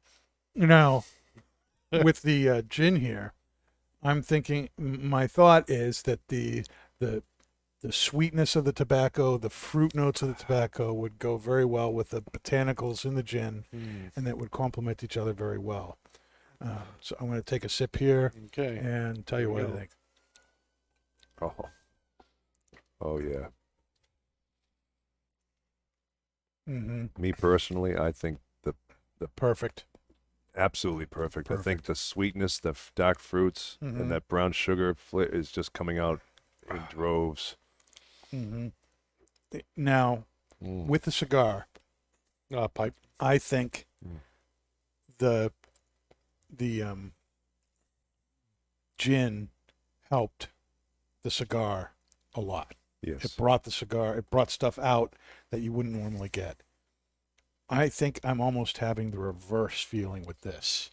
B: Now, with the uh, gin here, I'm thinking. m- My thought is that the the the sweetness of the tobacco, the fruit notes of the tobacco, would go very well with the botanicals in the gin,
C: Mm.
B: and that would complement each other very well. Uh, so I'm going to take a sip here
C: Okay.
B: and tell you what I think.
D: Oh. Oh yeah.
B: hmm
D: Me personally, I think the the
B: Perfect.
D: absolutely perfect. I think the sweetness, the f- dark fruits,
B: Mhm.
D: and that brown sugar fla- is just coming out in droves.
B: Hmm Now,
C: Mm.
B: with the cigar,
C: Uh, pipe.
B: I think
D: Mm.
B: the the um, gin helped the cigar a lot.
D: Yes.
B: It brought the cigar. It brought stuff out that you wouldn't normally get. I think I'm almost having the reverse feeling with this.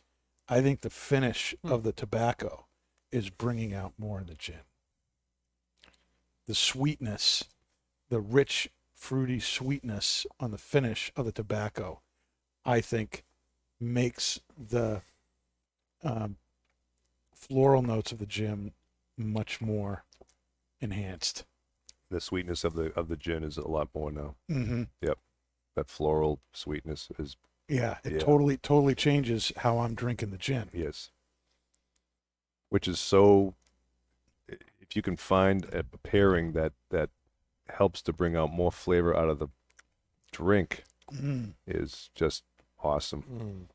B: I think the finish
C: Hmm.
B: of the tobacco is bringing out more in the gin. The sweetness, the rich, fruity sweetness on the finish of the tobacco, I think makes the um, floral notes of the gin much more enhanced.
D: the sweetness of the of the gin is a lot more now.
B: Mm-hmm.
D: Yep, that floral sweetness is
B: Yeah, it
D: Yeah.
B: totally totally changes how I'm drinking the gin.
D: yes. Which is so if you can find a pairing that that helps to bring out more flavor out of the drink
B: Mm.
D: is just awesome.
C: Mm.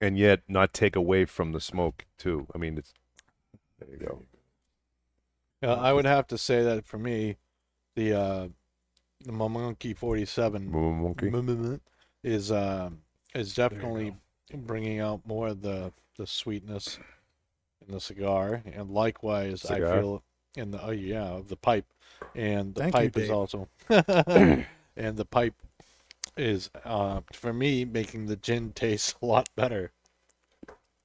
D: And yet not take away from the smoke too. I mean it's there you go.
C: Yeah, I would have to say that for me, the uh, the Monkey Forty Seven
D: Monkey.
C: is uh, is definitely bringing out more of the the sweetness in the cigar, and likewise, I feel in the oh yeah the pipe, and the
B: Thank you,
C: pipe is also, and the pipe is uh, for me making the gin taste a lot better.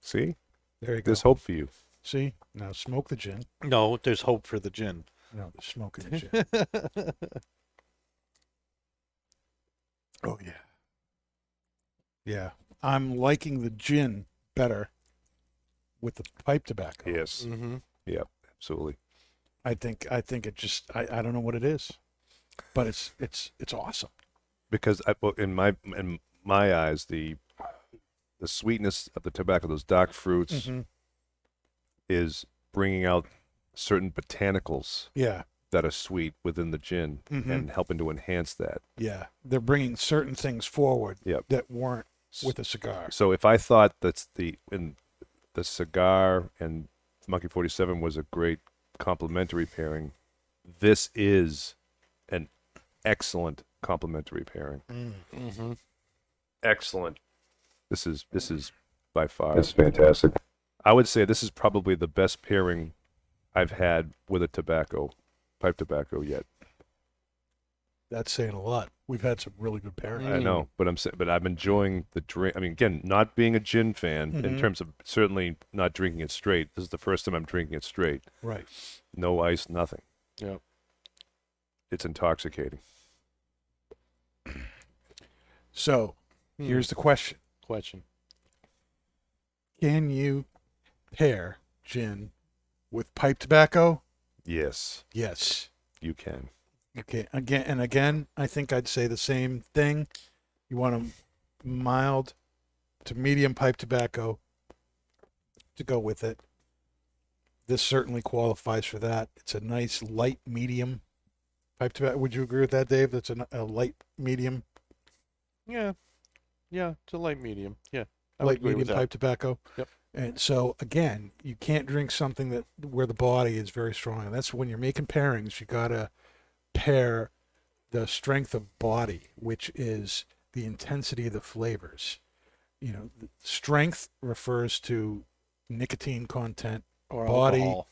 D: See?
B: There you go.
D: There's hope for you.
B: See now, smoke the gin.
C: No, there's hope for the gin.
B: No, there's smoke in the gin. oh yeah, yeah. I'm liking the gin better with the pipe tobacco.
D: Yes.
C: hmm
D: Absolutely.
B: I think I think it just I, I don't know what it is, but it's it's it's awesome.
D: because I, well, in my in my eyes, the the sweetness of the tobacco, those dark fruits,
B: Mhm.
D: is bringing out certain botanicals
B: Yeah,
D: that are sweet within the gin
B: Mhm.
D: and helping to enhance that.
B: yeah. They're bringing certain things forward
D: Yep.
B: that weren't with the cigar.
D: So if I thought that's the in the cigar and Monkey Forty Seven was a great complementary pairing, this is an excellent complementary pairing.
C: hmm
D: Excellent. This is this is by far.
E: That's fantastic.
D: I would say this is probably the best pairing I've had with a tobacco, pipe tobacco yet.
B: That's saying a lot. We've had some really good pairings.
D: I know, but I'm saying, but I'm enjoying the drink. I mean, again, not being a gin fan in
B: Mhm.
D: terms of certainly not drinking it straight. This is the first time I'm drinking it straight.
B: Right.
D: No ice, nothing.
C: Yep.
D: It's intoxicating.
B: So
C: Hmm.
B: here's the question:
C: question.
B: Can you pair gin with pipe tobacco?
D: Yes,
B: Yes.
D: you can.
B: Okay. Again and again, I think I'd say the same thing. You want a mild to medium pipe tobacco to go with it. This certainly qualifies for that. It's a nice light medium pipe tobacco. Would you agree with that, Dave? That's a, a light medium,
C: Yeah, yeah, it's a light medium. Yeah, I
B: light medium pipe tobacco.
C: Yep.
B: And so again, you can't drink something that where the body is very strong. And that's when you're making pairings, you gotta pair the strength of body, which is the intensity of the flavors. You know, strength refers to nicotine content.
C: Or
B: body-
C: alcohol.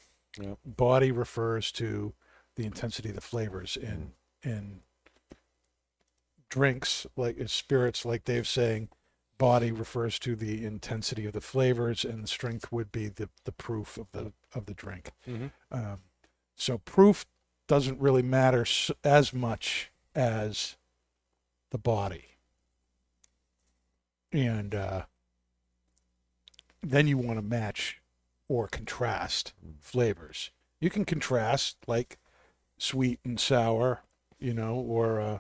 B: Body refers to the intensity of the flavors. in and drinks like spirits, like Dave's saying, body refers to the intensity of the flavors, and the strength would be the the proof of the of the drink.
C: Mhm.
B: Um, so proof doesn't really matter as much as the body. And uh, then you want to match or contrast flavors. You can contrast like sweet and sour, you know, or uh,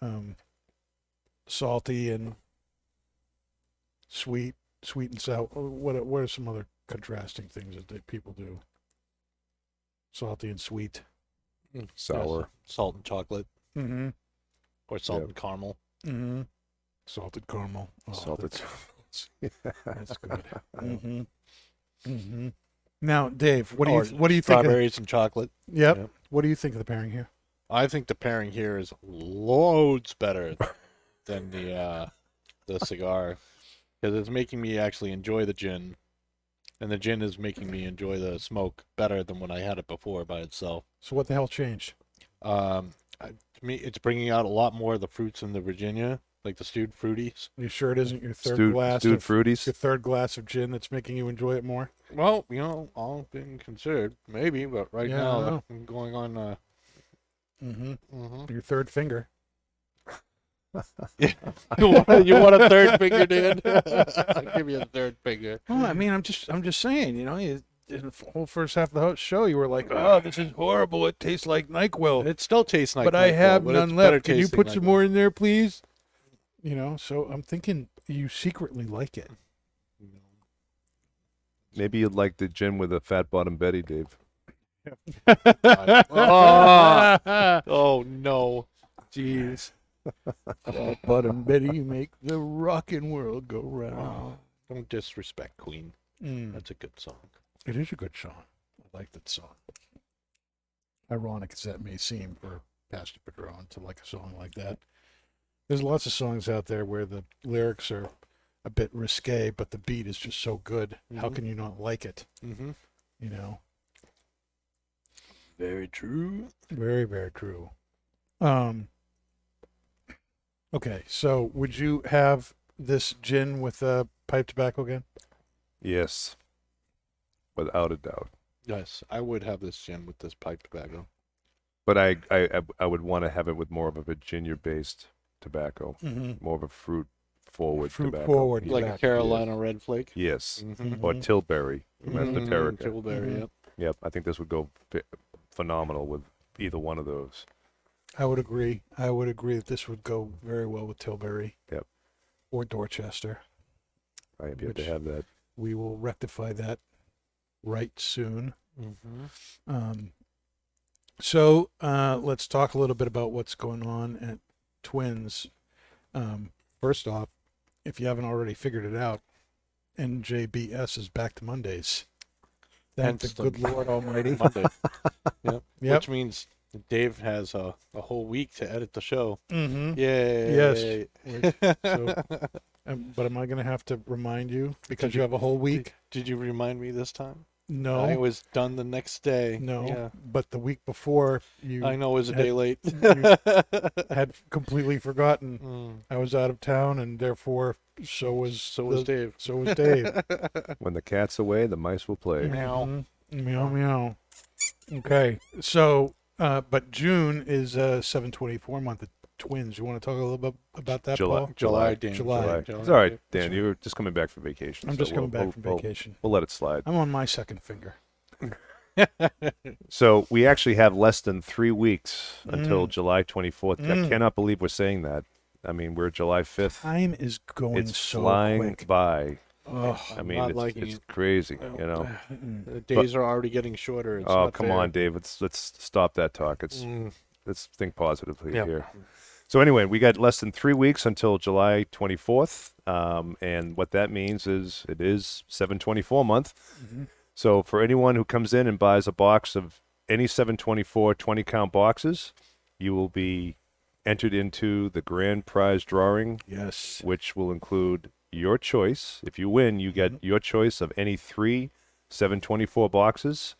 B: um, salty and sweet, sweet and sour. What what are some other contrasting things that they, people do? Salty and sweet.
C: Mm, yes,
D: Sour.
C: salt and chocolate,
B: Mm-hmm.
C: or salt
D: Yeah.
C: and caramel.
B: Mm-hmm. Salted caramel. Oh,
D: Salted.
B: That's, that's good. mm-hmm. Mm-hmm. Now, Dave, what do
C: Or
B: you what do you think? Of,
C: Strawberries and chocolate.
B: yep.
C: Yep.
B: What do you think of the pairing here?
C: I think the pairing here is loads better than the uh, the cigar because it's making me actually enjoy the gin, and the gin is making me enjoy the smoke better than when I had it before by itself.
B: So what the hell changed?
C: Um, I, to me, it's bringing out a lot more of the fruits in the Virginia, like the stewed fruities.
B: You sure it isn't your third
D: Stewed,
B: glass
D: stewed
B: of
D: fruities.
B: your third glass of gin that's making you enjoy it more?
C: Well, you know, all being considered, maybe, but right
B: Yeah,
C: now I'm going on. Uh,
B: Mm-hmm.
C: mhm.
B: Your third finger.
C: you, want, you want a third finger, Dan? I'll give you a third finger.
B: Well, I mean, I'm just I'm just saying, you know, you, in the whole first half of the ho- show, you were like, "Oh, this is horrible. It tastes like Nyquil."
C: It still tastes like
B: but I have
C: but
B: none left. Can you
C: tasting
B: put
C: NyQuil.
B: some more in there, please? You know, so I'm thinking you secretly like it.
D: Maybe you'd like the gin with a fat bottom Betty, Dave.
C: oh, oh, no.
B: Jeez. But and Betty, you make the rockin' world go round.
C: Don't disrespect Queen.
B: Mm.
C: That's a good song.
B: It is a good song. I like that song. Ironic as that may seem for Pastor Padron to like a song like that. There's lots of songs out there where the lyrics are a bit risque, but the beat is just so good. How
C: Mhm.
B: can you not like it?
C: Mm-hmm.
B: You know,
C: Very true.
B: very, very true. Um. Okay, so would you have this gin with uh, pipe tobacco again?
D: Yes, without a doubt.
C: Yes, I would have this gin with this pipe tobacco.
D: But I, I, I- I would want to have it with more of a Virginia-based tobacco,
B: Mm-hmm.
D: more of a fruit-forward
B: Fruit
D: tobacco.
B: forward
D: Yes.
C: Like a
B: Tobacco,
C: Carolina red flake.
D: Yes,
C: Mm-hmm.
D: or Tilbury from Esoterica.
C: Tilbury,
B: Mhm.
C: yep.
D: Yep, I think this would go ph- phenomenal with either one of those.
B: I would agree. I would agree that this would go very well with Tilbury.
D: Yep.
B: Or Dorchester.
D: I have yet to
B: Which-
D: have that.
B: We will rectify that right soon.
C: Mm-hmm.
B: Um, so uh, let's talk a little bit about what's going on at Twins. Um, first off, if you haven't already figured it out, NJBS is back to Mondays. Thank
C: Hence
B: the
C: the-
B: good Lord Almighty.
C: Monday. yep.
B: Yep.
C: Which means Dave has a, a whole week to edit the show.
B: Mm-hmm.
C: Yay.
B: So, um, but am I going to have to remind you because you have a whole week?
C: Did you remind me this time?
B: No.
C: I was done the next day.
B: No,
C: Yeah.
B: but the week before you
C: I know it was a
B: had-
C: day late.
B: had completely forgotten.
C: Mm.
B: I was out of town, and therefore, so was
C: So was Dave.
B: So was Dave.
D: When the cat's away, the mice will play.
C: Meow.
B: Mhm. Meow meow. Okay, so uh, but June is a seven twenty four month of twins. You want to talk a little bit about that,
D: July.
B: Paul?
C: July, Dan.
B: July.
D: July.
C: July.
D: It's all right, Dan. You're just coming back from vacation.
B: I'm
D: so
B: just coming
D: we'll-
B: back from
D: we'll- we'll-
B: vacation.
D: We'll let it slide.
B: I'm on my second finger.
D: So we actually have less than three weeks until
B: Mm.
D: July 24th. I
B: Mm.
D: cannot believe we're saying that. I mean, we're July 5th.
B: Time is going
D: It's
B: so
D: flying
B: quick.
D: by.
B: Ugh.
D: I mean, it's, it's
C: it.
D: crazy,
C: Well,
D: you know.
C: The days are already getting shorter. It's
D: oh, come
C: fair.
D: on, Dave. Let's let's stop that talk. It's
C: Mm.
D: let's think positively
C: Yeah.
D: here. So anyway, we got less than three weeks until July 24th, um, and what that means is it is 724 month.
B: Mhm.
D: So for anyone who comes in and buys a box of any 724 20 count boxes, you will be entered into the grand prize drawing,
B: Yes.
D: which will include your choice. If you win, you get your choice of any three 724 boxes,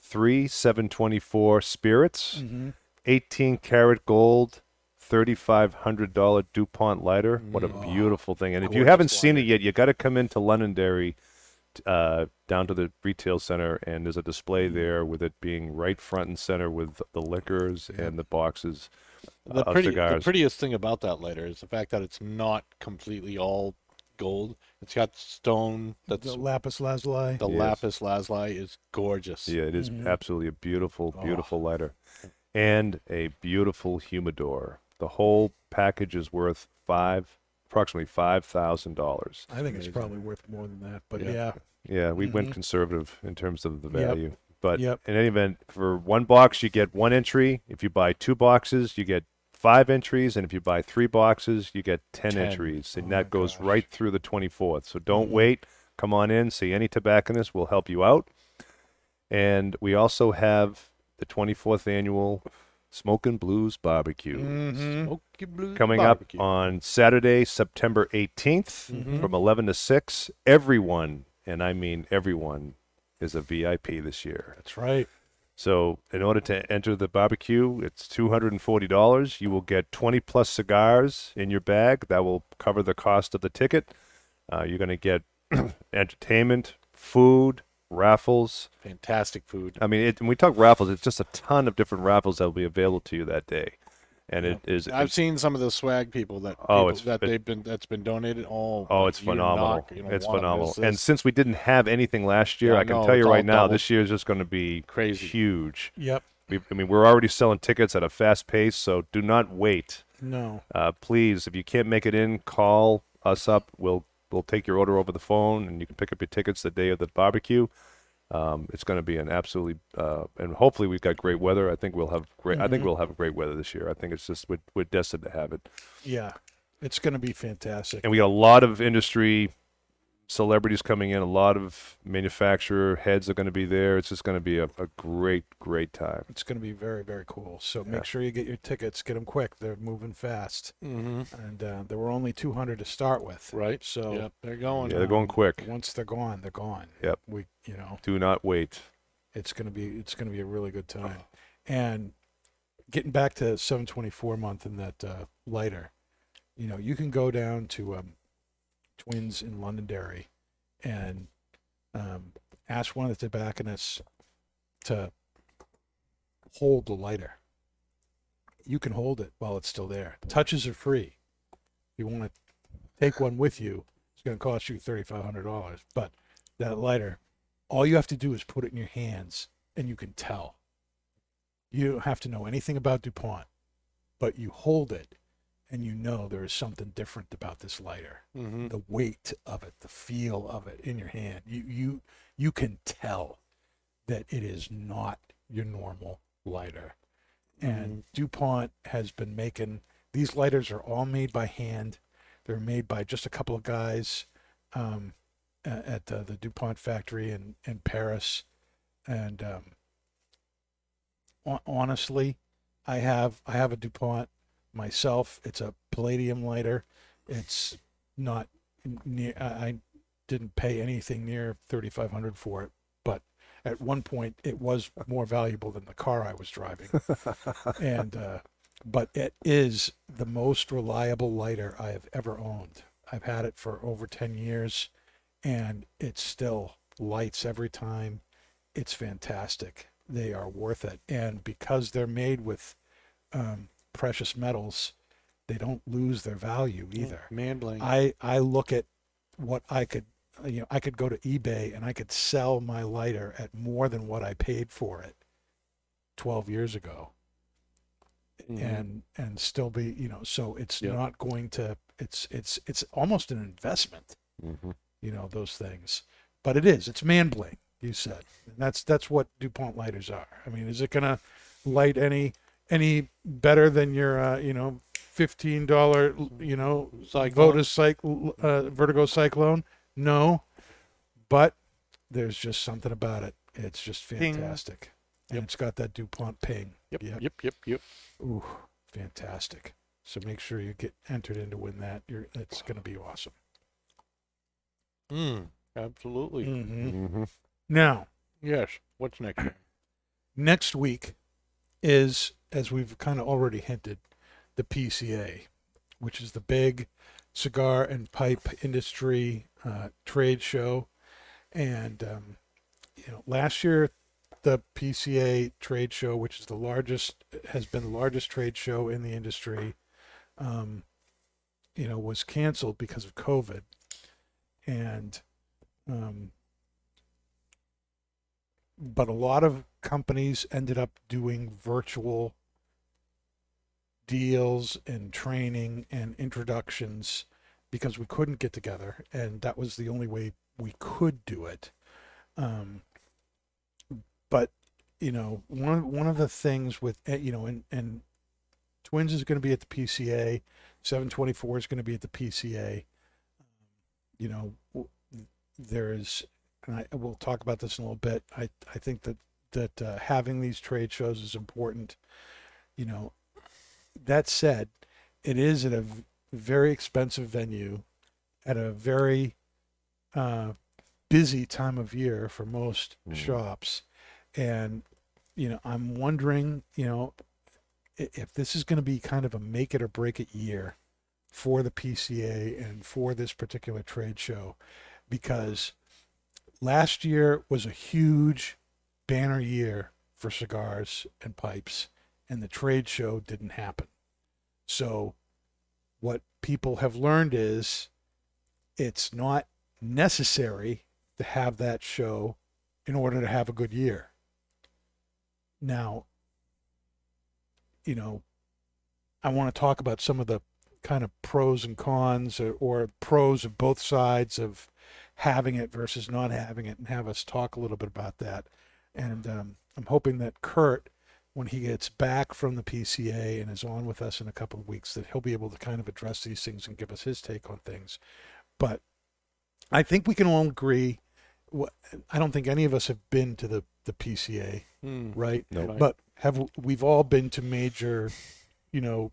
D: three 724 spirits,
B: Mm-hmm.
D: 18 karat gold, $3,500 DuPont lighter. What a
B: Mm.
D: beautiful thing. And if you haven't seen it yet, you got to come into Londonderry uh, down to the retail center, and there's a display
C: Mm.
D: there with it being right front and center with the liquors and the boxes
C: The,
D: uh,
C: pretty, the
D: cigars.
C: prettiest thing about that lighter is the fact that it's not completely all gold. It's got stone. That's
B: the lapis lazuli.
C: the
D: Yes.
C: lapis lazuli is gorgeous.
D: Yeah, it is
B: Mhm.
D: absolutely a beautiful,
B: Oh.
D: beautiful lighter, and a beautiful humidor. The whole package is worth five, approximately five thousand dollars.
B: I think it's
C: Amazing.
B: probably worth more than that, but
C: Yeah.
B: yeah.
D: Yeah, we went
B: Mhm.
D: conservative in terms of the
B: Yep.
D: value. But
B: Yep.
D: in any event, for one box, you get one entry. If you buy two boxes, you get five entries, and if you buy three boxes, you get 10,
C: 10.
D: entries, and
B: Oh
D: that goes
B: gosh.
D: right through the 24th. So don't
C: Mhm.
D: wait. Come on in, see any tobacconist. We'll help you out. And we also have the 24th annual Smokin' Blues Barbecue
B: Mm-hmm.
C: Smoky Blues
D: coming
C: Barbecue.
D: up on Saturday, September 18th
C: Mhm.
D: from 11 to 6. Everyone, and I mean everyone, is a VIP this year.
B: That's right.
D: So, in order to enter the barbecue, it's $240. You will get 20 plus cigars in your bag. That will cover the cost of the ticket. Uh, you're going to get entertainment, food, raffles.
C: Fantastic food.
D: I mean, it, when we talk raffles, it's just a ton of different raffles that will be available to you that day. And it is
C: I've seen some of the swag people that
D: Oh,
C: people
D: it's-
C: that
D: it-
C: they't been that's been donated. Oh,
D: Oh, it's phenomenal.
C: not gonna
D: it's phenomenal. And since we didn't have anything last year,
C: Yeah,
D: I can
C: no,
D: tell you right now,
C: doubled.
D: this year is just going to be
C: Crazy.
D: huge.
B: Yep.
D: We, I mean, we're already selling tickets at a fast pace, so do not wait.
B: No.
D: Uh, please, if you can't make it in, call us up. We'll we'll take your order over the phone, and you can pick up your tickets the day of the barbecue. Um, it's going to be an absolutely, uh, and hopefully we've got great weather. I think we'll have great. I think
B: Mhm.
D: we'll have great weather this year. I think it's just we're, we're destined to have it.
B: Yeah. It's going to be fantastic.
D: and we got a lot of industry celebrities coming in. A lot of manufacturer heads are going to be there. It's just going to be a, a great, great time.
B: It's going to be very, very cool. So
D: Yeah.
B: make sure you get your tickets. Get them quick. They're moving fast.
C: hmm
B: And uh, there were only 200 to start with.
C: right.
B: So
C: yep, they're going.
D: Yeah, they're going quick.
B: Once they're gone, they're gone.
D: Yep.
B: We, you know,
D: Do not wait.
B: it's going to be it's going to be a really good time. And getting back to 724 month and that uh, lighter, you know, you can go down to um, Twins in Londonderry and um, ask one of the tobacconists to hold the lighter. You can hold it while it's still there. Touches are free. If you want to take one with you, it's going to cost you $3,500. But that lighter, all you have to do is put it in your hands and you can tell. You don't have to know anything about DuPont, but you hold it and you know there is something different about this lighter.
C: hmm
B: The weight of it, the feel of it in your hand. You you you can tell that it is not your normal lighter. And DuPont has been making these lighters are all made by hand. They're made by just a couple of guys um, at uh, the DuPont factory in, in Paris. And um, honestly, I have I have a DuPont myself. It's a palladium lighter. It's not near. I didn't pay anything near thirty five hundred for it, but at one point it was more valuable than the car I was driving. and uh, but it is the most reliable lighter I have ever owned. I've had it for over ten years, and it still lights every time. It's fantastic. They are worth it, and because they're made with um, precious metals, they don't lose their value either.
C: Mandling.
B: I I look at what I could you know I could go to eBay and I could sell my lighter at more than what I paid for it 12 years ago
C: Mhm.
B: and and still be you know so it's
C: Yep.
B: not going to it's it's it's almost an investment
D: hmm
B: you know those things but it is it's man bling you said and that's that's what DuPont lighters are I mean is it going to light any any better than your uh, you know $15 you know
C: Cyclone.
B: Votus cycle, uh, Vertigo Cyclone. No, but there's just something about it. It's just
C: Ping.
B: fantastic. And
C: Yep.
B: it's got that DuPont ping.
C: Yep,
B: Yep.
C: yep, yep, yep.
B: Ooh, fantastic. So make sure you get entered in to win that. You're, it's going to be awesome.
C: Mm, absolutely.
B: hmm
D: hmm
B: Now,
C: Yes. What's next?
B: next week is, as we've kind of already hinted, the PCA, which is the big cigar and pipe industry uh, trade show. And, um, you know, last year, the PCA trade show, which is the largest, has been the largest trade show in the industry, um, you know, was canceled because of COVID. And, um, but a lot of companies ended up doing virtual deals and training and introductions because we couldn't get together and that was the only way we could do it um, but you know one one of the things with eh, you know and and Twins is going to be at the PCA. 724 is going to be at the PCA. You know, there is, and I we'll talk about this in a little bit. I I think that that uh, having these trade shows is important. You know, that said, it is at a very expensive venue, at a very uh, busy time of year for most
D: Mm.
B: shops, and you know, I'm wondering, you know, if this is going to be kind of a make it or break it year for the PCA and for this particular trade show, because last year was a huge banner year for cigars and pipes, and the trade show didn't happen. So, what people have learned is it's not necessary to have that show in order to have a good year. Now, you know, I want to talk about some of the kind of pros and cons or, or pros of both sides of having it versus not having it and have us talk a little bit about that. And um, I'm hoping that Kurt, when he gets back from the PCA and is on with us in a couple of weeks, that he'll be able to kind of address these things and give us his take on things. But I think we can all agree. I don't think any of us have been to the, the PCA,
C: Hmm.
B: right?
D: No.
C: Right.
B: But have we've all been to major, you know,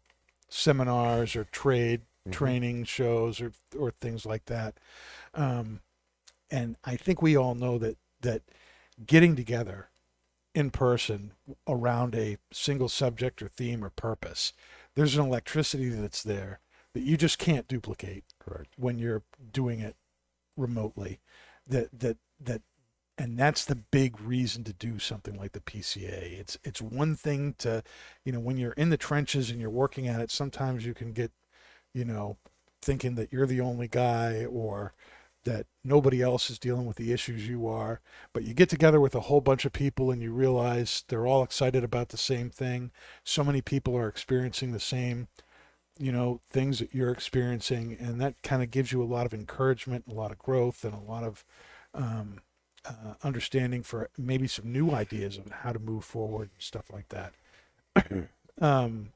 B: seminars or trade
D: Mhm.
B: training shows or or things like that. Um, and I think we all know that that getting together in person around a single subject or theme or purpose, there's an electricity that's there that you just can't duplicate
D: Correct.
B: when you're doing it remotely. That that that and that's the big reason to do something like the PCA. It's it's one thing to, you know, when you're in the trenches and you're working at it, sometimes you can get, you know, thinking that you're the only guy or that nobody else is dealing with the issues you are. But you get together with a whole bunch of people and you realize they're all excited about the same thing. So many people are experiencing the same, you know, things that you're experiencing, and that kind of gives you a lot of encouragement, a lot of growth, and a lot of um, uh, understanding for maybe some new ideas of how to move forward and stuff like that. um,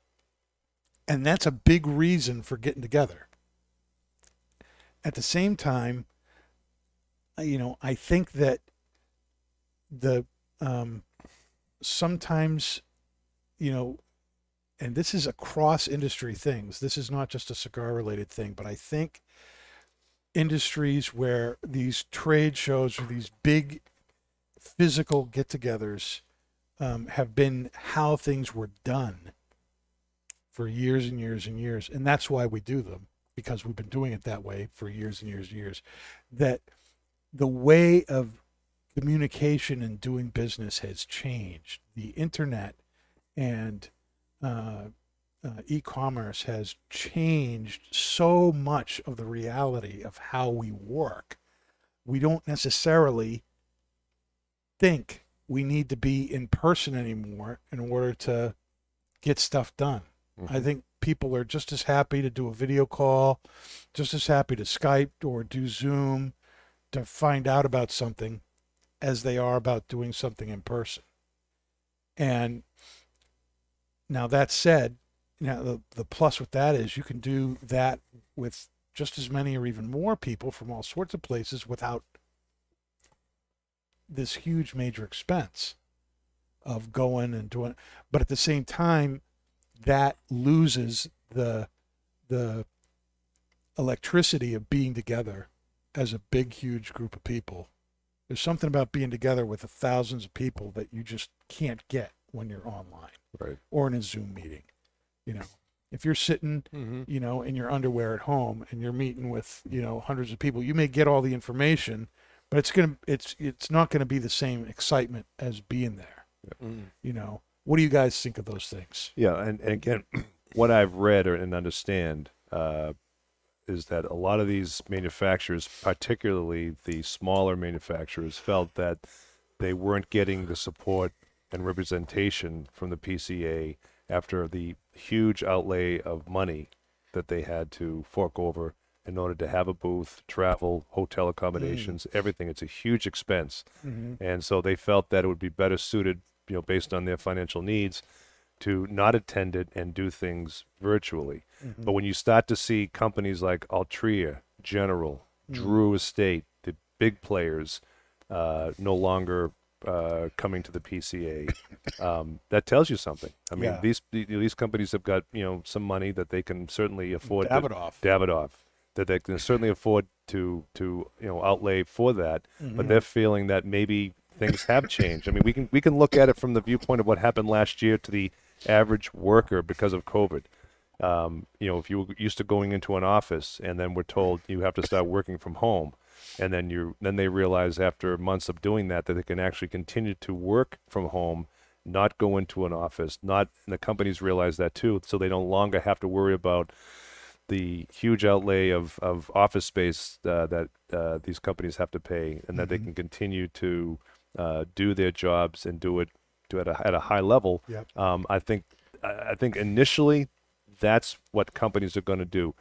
B: and that's a big reason for getting together. At the same time, you know, I think that the um, sometimes, you know, and this is across industry things. This is not just a cigar related thing, but I think industries where these trade shows or these big physical get togethers um, have been how things were done for years and years and years. And that's why we do them because we've been doing it that way for years and years and years. That the way of communication and doing business has changed. The internet and uh, uh, e-commerce has changed so much of the reality of how we work. We don't necessarily think we need to be in person anymore in order to get stuff done. I
D: Mhm.
B: think people are just as happy to do a video call, just as happy to Skype or do Zoom to find out about something as they are about doing something in person. And now that said, now the, the plus with that is you can do that with just as many or even more people from all sorts of places without this huge major expense of going and doing but at the same time that loses the the electricity of being together as a big huge group of people there's something about being together with the thousands of people that you just can't get when you're online
D: Right.
B: or in a zoom meeting you know if you're sitting
C: Mm-hmm.
B: you know in your underwear at home and you're meeting with you know hundreds of people you may get all the information but it's gonna it's it's not gonna be the same excitement as being there
C: Mm.
B: you know what do you guys think of those things
D: Yeah, and, and again, what I've read or, and understand uh, is that a lot of these manufacturers, particularly the smaller manufacturers, felt that they weren't getting the support and representation from the PCA after the huge outlay of money that they had to fork over in order to have a booth, travel, hotel accommodations, everything. It's a huge expense
B: mm-hmm.
D: and so they felt that it would be better suited, you know, based on their financial needs, to not attend it and do things virtually. But when you start to see companies like Altria, General, Drew Estate, the big players, uh, no longer uh, coming to the PCA, um, that tells you something. I mean,
B: Yeah.
D: these these companies have got you know some money that they can certainly afford. to-
B: Davidoff.
D: Davidoff, that they can certainly afford to to you know outlay for that,
B: Mm-hmm.
D: but they're feeling that maybe things have changed. I mean, we can we can look at it from the viewpoint of what happened last year to the average worker because of COVID. Um, you know, if you were used to going into an office and then we're told you have to start working from home, and then you then they realize after months of doing that that they can actually continue to work from home, not go into an office, not and the companies realize that too, so they no longer have to worry about the huge outlay of, of office space uh, that uh, these companies have to pay, and that they can continue to uh, do their jobs and do it it at a, at a high level.
B: Yep.
D: Um, I think I think initially that's what companies are going to do,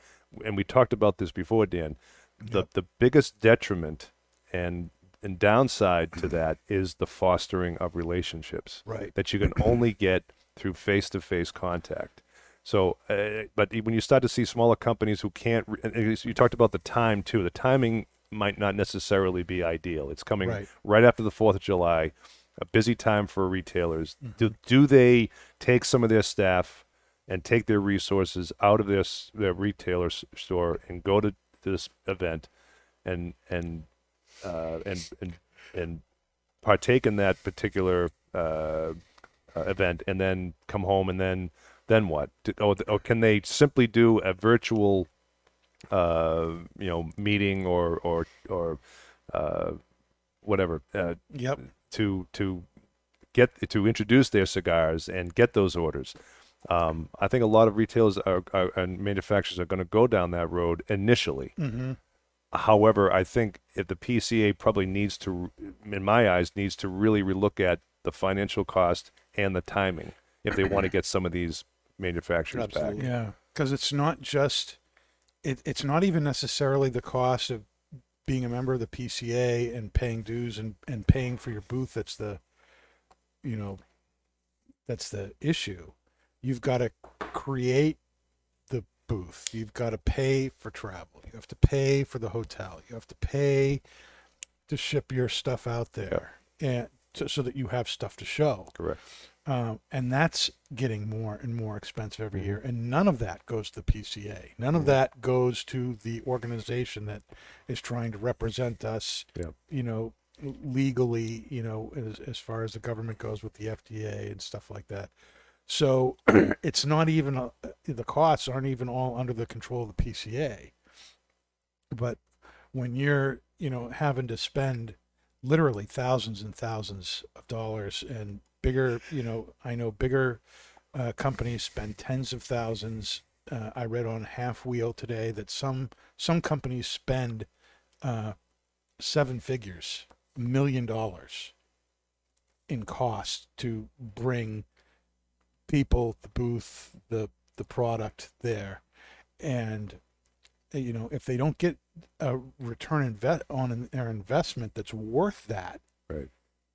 D: and we talked about this before, Dan. The the biggest detriment and and downside to that is the fostering of relationships
B: Right.
D: that you can only get through face-to-face contact. So, uh, but when you start to see smaller companies who can't, re- and and you talked about the time too. The timing might not necessarily be ideal. It's coming
B: Right.
D: right, after the Fourth of July, a busy time for retailers.
B: Mm-hmm.
D: Do do they take some of their staff and take their resources out of their their retailer s- store and go to this event and and uh, and and and partake in that particular uh, uh, event and then come home and then then what? Do- Or, or can they simply do a virtual uh, you know meeting or or or uh, whatever uh,
B: Yep.
D: To to get to introduce their cigars and get those orders. Um, I think a lot of retailers are, are, and manufacturers are going to go down that road initially.
B: Mm-hmm.
D: However, I think if the PCA probably needs to, in my eyes, needs to really relook at the financial cost and the timing if they want to get some of these manufacturers
C: Absolutely.
D: back.
B: Yeah, because it's not just it, it's not even necessarily the cost of being a member of the PCA and paying dues and, and paying for your booth that's the you know that's the issue. You've got to create the booth. You've got to pay for travel. You have to pay for the hotel. You have to pay to ship your stuff out there and so, so that you have stuff to show.
D: Correct.
B: Um, and that's getting more and more expensive every year. And none of that goes to the PCA. None of that goes to the organization that is trying to represent us,
D: Yep.
B: you know, legally, you know, as, as far as the government goes with the FDA and stuff like that. So it's not even, uh, the costs aren't even all under the control of the PCA. But when you're, you know, having to spend literally thousands and thousands of dollars and bigger you know i know bigger uh, companies spend tens of thousands. Uh, i read on halfwheel today that some some companies spend uh, seven figures million dollars in cost to bring people the booth the the product there. And you know if they don't get a return on their investment that's worth that
D: Right.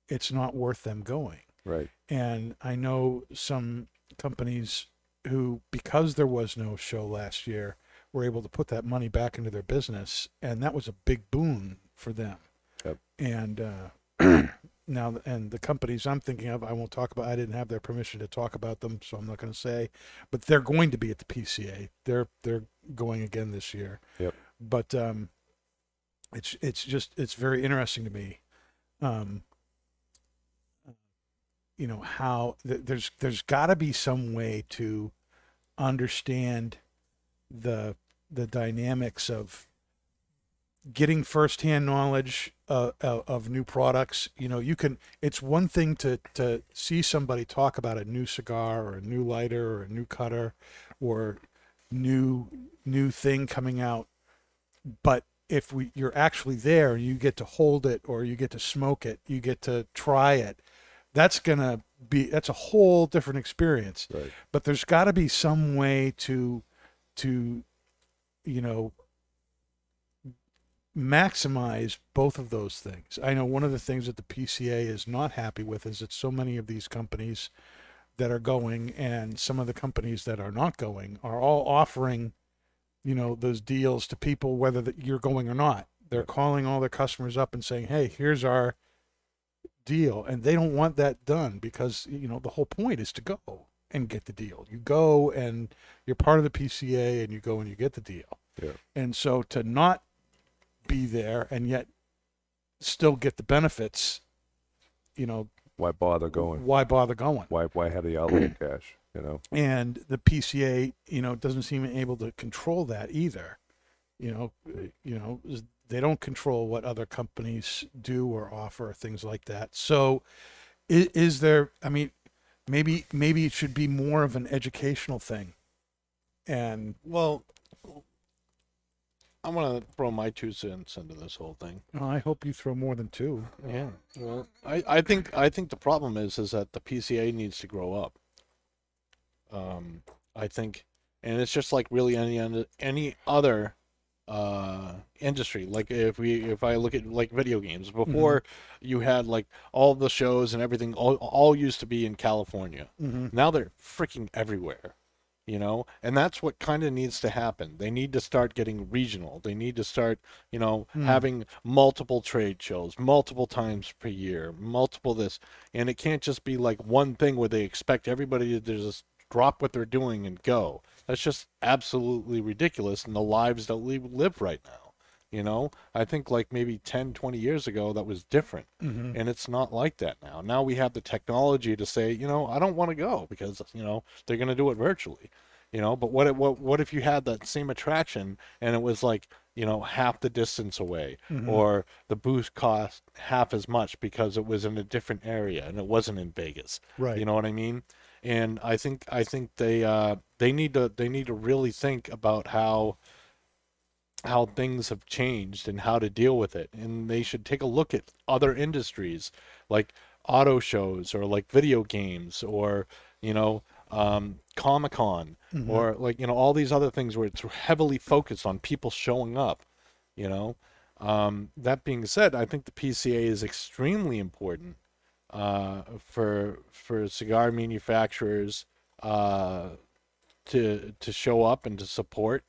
B: it's not worth them going
D: Right.
B: and I know some companies who, because there was no show last year, were able to put that money back into their business, and that was a big boon for them.
D: Yep.
B: And uh, now, and the companies I'm thinking of, I won't talk about. I didn't have their permission to talk about them, so I'm not going to say. But they're going to be at the PCA. They're they're going again this year.
D: Yep.
B: But um, it's it's just it's very interesting to me. Um, you know how th- there's there's got to be some way to understand the the dynamics of getting firsthand knowledge uh, of, of new products. You know you can it's one thing to to see somebody talk about a new cigar or a new lighter or a new cutter or new new thing coming out but if we you're actually there you get to hold it or you get to smoke it you get to try it that's gonna be that's a whole different experience
D: Right.
B: but there's got to be some way to to you know maximize both of those things i know one of the things that the pca is not happy with is that so many of these companies that are going and some of the companies that are not going are all offering, you know, those deals to people whether that you're going or not. They're calling all their customers up and saying, "Hey, here's our deal," and they don't want that done because you know the whole point is to go and get the deal. You go and you're part of the PCA, and you go and you get the deal.
D: Yeah.
B: And so to not be there and yet still get the benefits, you know,
D: Why bother going?
B: why bother going?
D: Why why have the outlay cash? You know.
B: And the PCA, you know, doesn't seem able to control that either. You know, you know, they don't control what other companies do or offer, things like that. So, is, is there? I mean, maybe maybe it should be more of an educational thing. And
C: Well, I want to throw my two cents into this whole thing.
B: well, I hope you throw more than two.
C: Yeah. Well, I, I think I think the problem is is that the PCA needs to grow up. Um, I think, and it's just like really any other- any other uh industry. Like if we if i look at like video games before you had like all the shows and everything all, all used to be in california.
B: Mm-hmm.
C: now they're freaking everywhere you know? And that's what kind of needs to happen. They need to start getting regional. They need to start you know
B: Hmm.
C: having multiple trade shows multiple times per year multiple this. And it can't just be like one thing where they expect everybody to just drop what they're doing and go that's just absolutely ridiculous in the lives that we live right now you know i think like maybe 10 20 years ago that was different
B: Mm-hmm.
C: and it's not like that now now we have the technology to say you know i don't want to go because you know they're going to do it virtually you know but what, if- what what if you had that same attraction and it was like you know half the distance away
B: Mhm.
C: or the booth cost half as much because it was in a different area and it wasn't in vegas
B: Right.
C: you know what i mean and i think i think they uh they need to they need to really think about how how things have changed and how to deal with it and they should take a look at other industries like auto shows or like video games or you know um, comic-con
B: Mhm.
C: or like you know all these other things where it's heavily focused on people showing up you know um, that being said i think the pca is extremely important uh, for for cigar manufacturers uh, to to show up and to support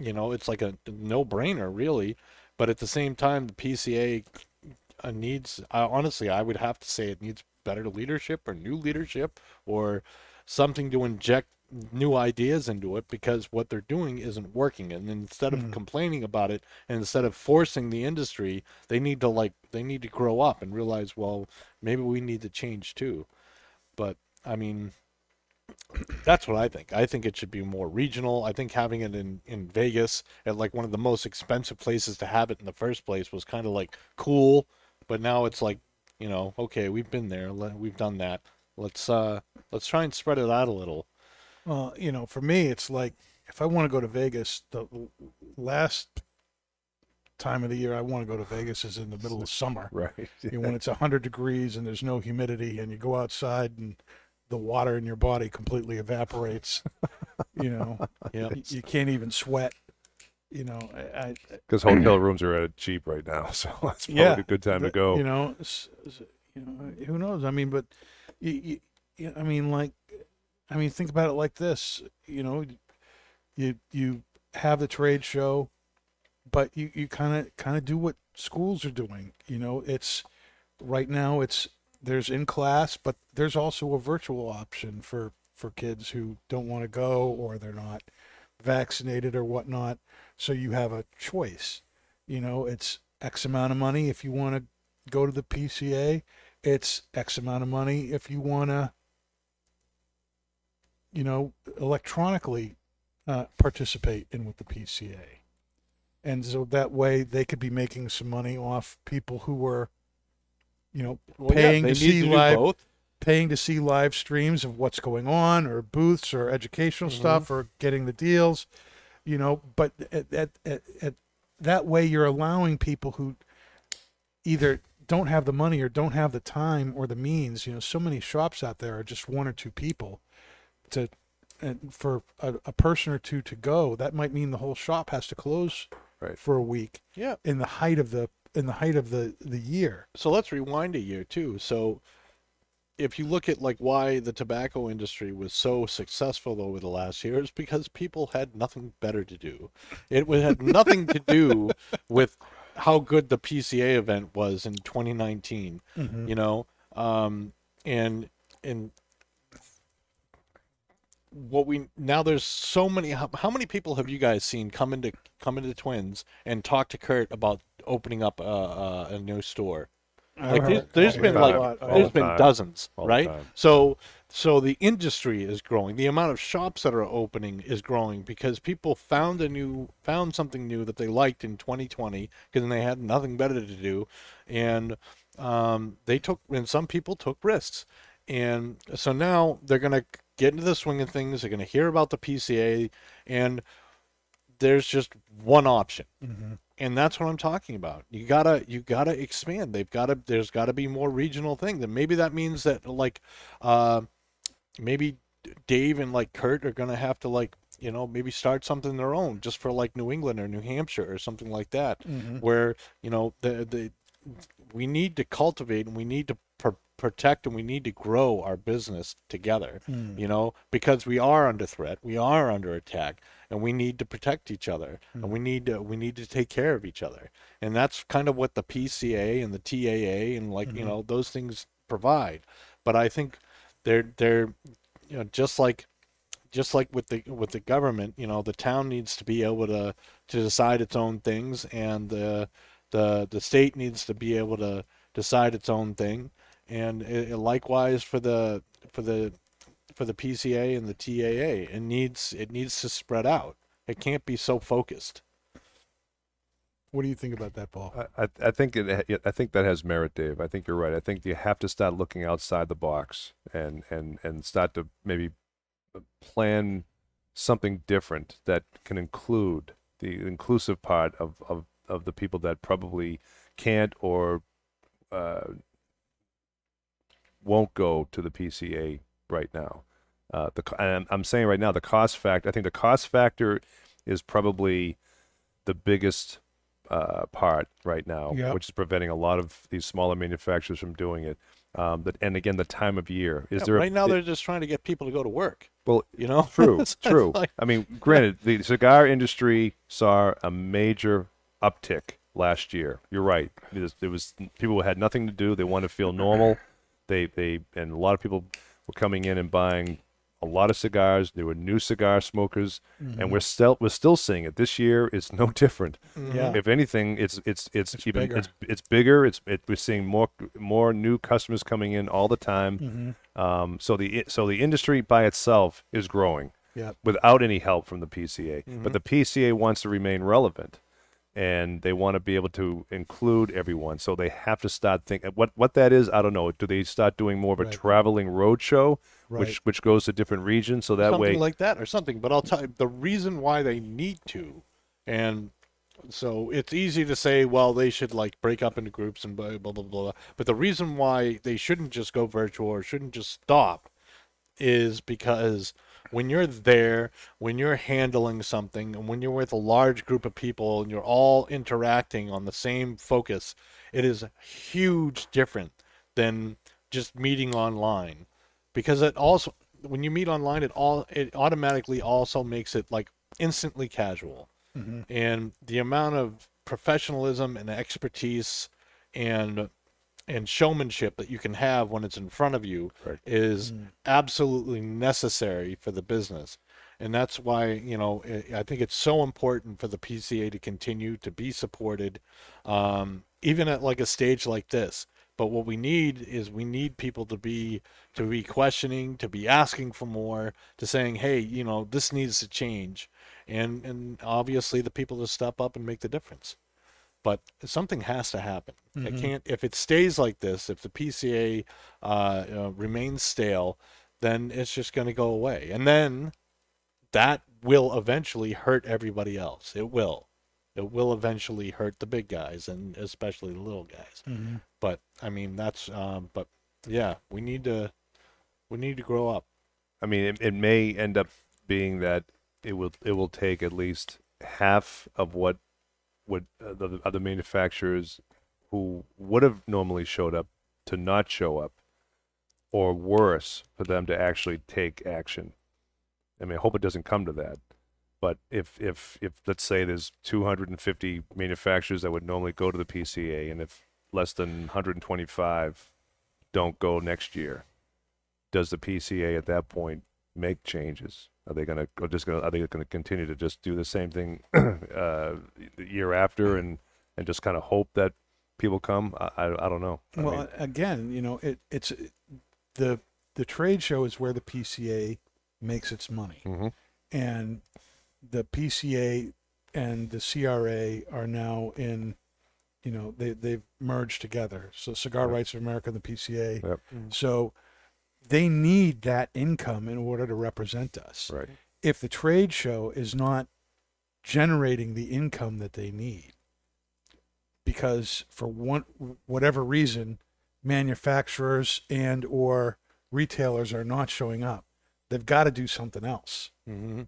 C: you know it's like a no-brainer really. But at the same time the pca uh, needs honestly i would have to say it needs better leadership or new leadership or something to inject new ideas into it because what they're doing isn't working and instead of
B: Mhm.
C: complaining about it and instead of forcing the industry they need to like they need to grow up and realize well maybe we need to change too but i mean that's what I think. I think it should be more regional. I think having it in, in Vegas at like one of the most expensive places to have it in the first place was kind of like cool, but now it's like, you know, okay, we've been there, we've done that. Let's uh let's try and spread it out a little.
B: Well, you know, for me, it's like if I want to go to Vegas, the last time of the year I want to go to Vegas is in the middle of summer.
D: Right.
B: You know, when it's 100 degrees and there's no humidity and you go outside and the water in your body completely evaporates. you know,
C: Yeah.
B: y- you can't even sweat. You know, I, I
D: Because hotel rooms are at cheap right now, so that's probably
B: Yeah,
D: a good time to go.
B: You know, s- s- you know, who knows? I mean, but you, you, you, I mean, like, I mean, think about it like this. You know, you you have the trade show, but you you kind of kind of do what schools are doing. You know, it's right now it's there's in class, but there's also a virtual option for for kids who don't want to go or they're not vaccinated or whatnot. So you have a choice. You know, it's X amount of money if you want to go to the PCA. It's X amount of money if you want to, you know, electronically uh, participate in with the PCA. And so that way they could be making some money off people who were, you know,
C: Well,
B: Paying
C: yeah,
B: to see
C: to
B: live- paying to see live streams of what's going on or booths or educational
C: Mhm.
B: stuff or getting the deals you know but at, at, at, at that way you're allowing people who either don't have the money or don't have the time or the means you know so many shops out there are just one or two people to and for a, a person or two to go that might mean the whole shop has to close
D: Right.
B: for a week
C: Yeah.
B: in the height of the in the height of the the year
C: So let's rewind a year too. So if you look at like why the tobacco industry was so successful over the last year, is because people had nothing better to do. It wa- had nothing to do with how good the PCA event was in 2019. You know, um, and and what we now there's so many how, how many people have you guys seen come into come into twins and talk to kurt about opening up a, a, a new store? Like there's, there's
D: all
C: been
D: the
C: like
D: time, all
C: there's
D: the
C: been
D: time,
C: dozens
D: all the
C: right? so so the industry is growing. The amount of shops that are opening is growing because people found a new found something new that they liked in 2020 because they had nothing better to do. And um, they took and some people took risks. And so now they're going to get into the swing of things they're going to hear about the pca and there's just one option. And that's what i'm talking about. You gotta you gotta expand. They've gotta there's gotta be more regional thing then maybe that means that like uh maybe dave and like kurt are gonna have to like you know maybe start something their own just for like new england or new hampshire or something like that where you know the the we need to cultivate and we need to protect and we need to grow our business together hmm. you know because we are under threat we are under attack and we need to protect each other and we hmm. need to we need to take care of each other. And that's kind of what the PCA and the TAA and like you mm-hmm. know those things provide. But I think they're they're you know just like just like with the with the government, you know, the town needs to be able to to decide its own things, and the the the state needs to be able to decide its own thing, and it, it- likewise for the for the for the PCA and the TAA, it needs it needs to spread out. It can't be so focused.
B: What do you think about that, Paul?
D: I, I- I think it. I think that has merit, Dave. I think you're right. I think you have to start looking outside the box and and and start to maybe plan something different that can include the inclusive part of of, of the people that probably can't or uh, won't go to the PCA right now. Uh, the and I'm, saying right now the cost factor. I think the cost factor is probably the biggest uh, part right now,
B: Yep.
D: which is preventing a lot of these smaller manufacturers from doing it. Um, but, and again, the time of year is
C: Yeah,
D: there a-
C: right now they're just trying to get people to go to work.
D: well,
C: You know,
D: True, true.
C: like-
D: I mean, granted, the cigar industry saw a major uptick last year. You're right. It was, it was people had nothing to do. They wanted to feel normal. They they and a lot of people were coming in and buying a lot of cigars. There were new cigar smokers, and we're still we're still seeing it. This year is no different.
B: Yeah.
D: If anything, it's it's it's,
B: It's
D: even
B: bigger.
D: it's it's bigger. It's it, we're seeing more more new customers coming in all the time.
B: Mm-hmm.
D: Um, so the so the industry by itself is growing
B: Yeah.
D: without any help from the PCA.
C: Mm-hmm.
D: But the PCA wants to remain relevant, and they want to be able to include everyone. So they have to start thinking uh, what what that is. I don't know. Do they start doing more of a
B: Right.
D: traveling road show,
B: Right.
D: which which goes to different regions, so that
C: something
D: way.
C: like that or something. But I'll tell you the reason why they need to, and so it's easy to say, well, they should like break up into groups and blah blah blah blah. But the reason why they shouldn't just go virtual or shouldn't just stop is because when you're there, when you're handling something, and when you're with a large group of people and you're all interacting on the same focus, it is huge different than just meeting online. Because it also when you meet online it all it automatically also makes it like instantly casual. Mm-hmm. And the amount of professionalism and expertise and and showmanship that you can have when it's in front of you
D: Right.
C: is absolutely necessary for the business. And that's why you know i I think it's so important for the pca to continue to be supported um, even at like a stage like this. But what we need is we need people to be to be questioning to be asking for more to saying hey you know this needs to change. And and obviously the people to step up and make the difference but something has to happen. It can't if it stays like this. If the PCA uh, uh, remains stale, then it's just going to go away, and then that will eventually hurt everybody else. It will. It will eventually hurt the big guys and especially the little guys. But I mean, that's. Um, but yeah, we need to. We need to grow up.
D: I mean, it, it may end up being that it will it will take at least half of what would uh, the other manufacturers who would have normally showed up to not show up or worse for them to actually take action. I mean, I hope it doesn't come to that. But if if if let's say there's 250 manufacturers that would normally go to the PCA, and if less than 125 don't go next year, does the PCA at that point make changes? Are they going to or just going to are they going to continue to just do the same thing uh, year after and and just kind of hope that people come? I I, I don't know. I
B: well,
D: mean,
B: again, you know, it it's the the trade show is where the PCA makes its money,
D: mhm.
B: and the PCA and the CRA are now in, you know, they they've merged together. So Cigar
D: Yep.
B: Rights of America and the PCA.
D: Yep.
B: So they need that income in order to represent us.
D: right.
B: If the trade show is not generating the income that they need, because for one whatever reason, manufacturers and or retailers are not showing up, they've got to do something else
C: Mm-hmm.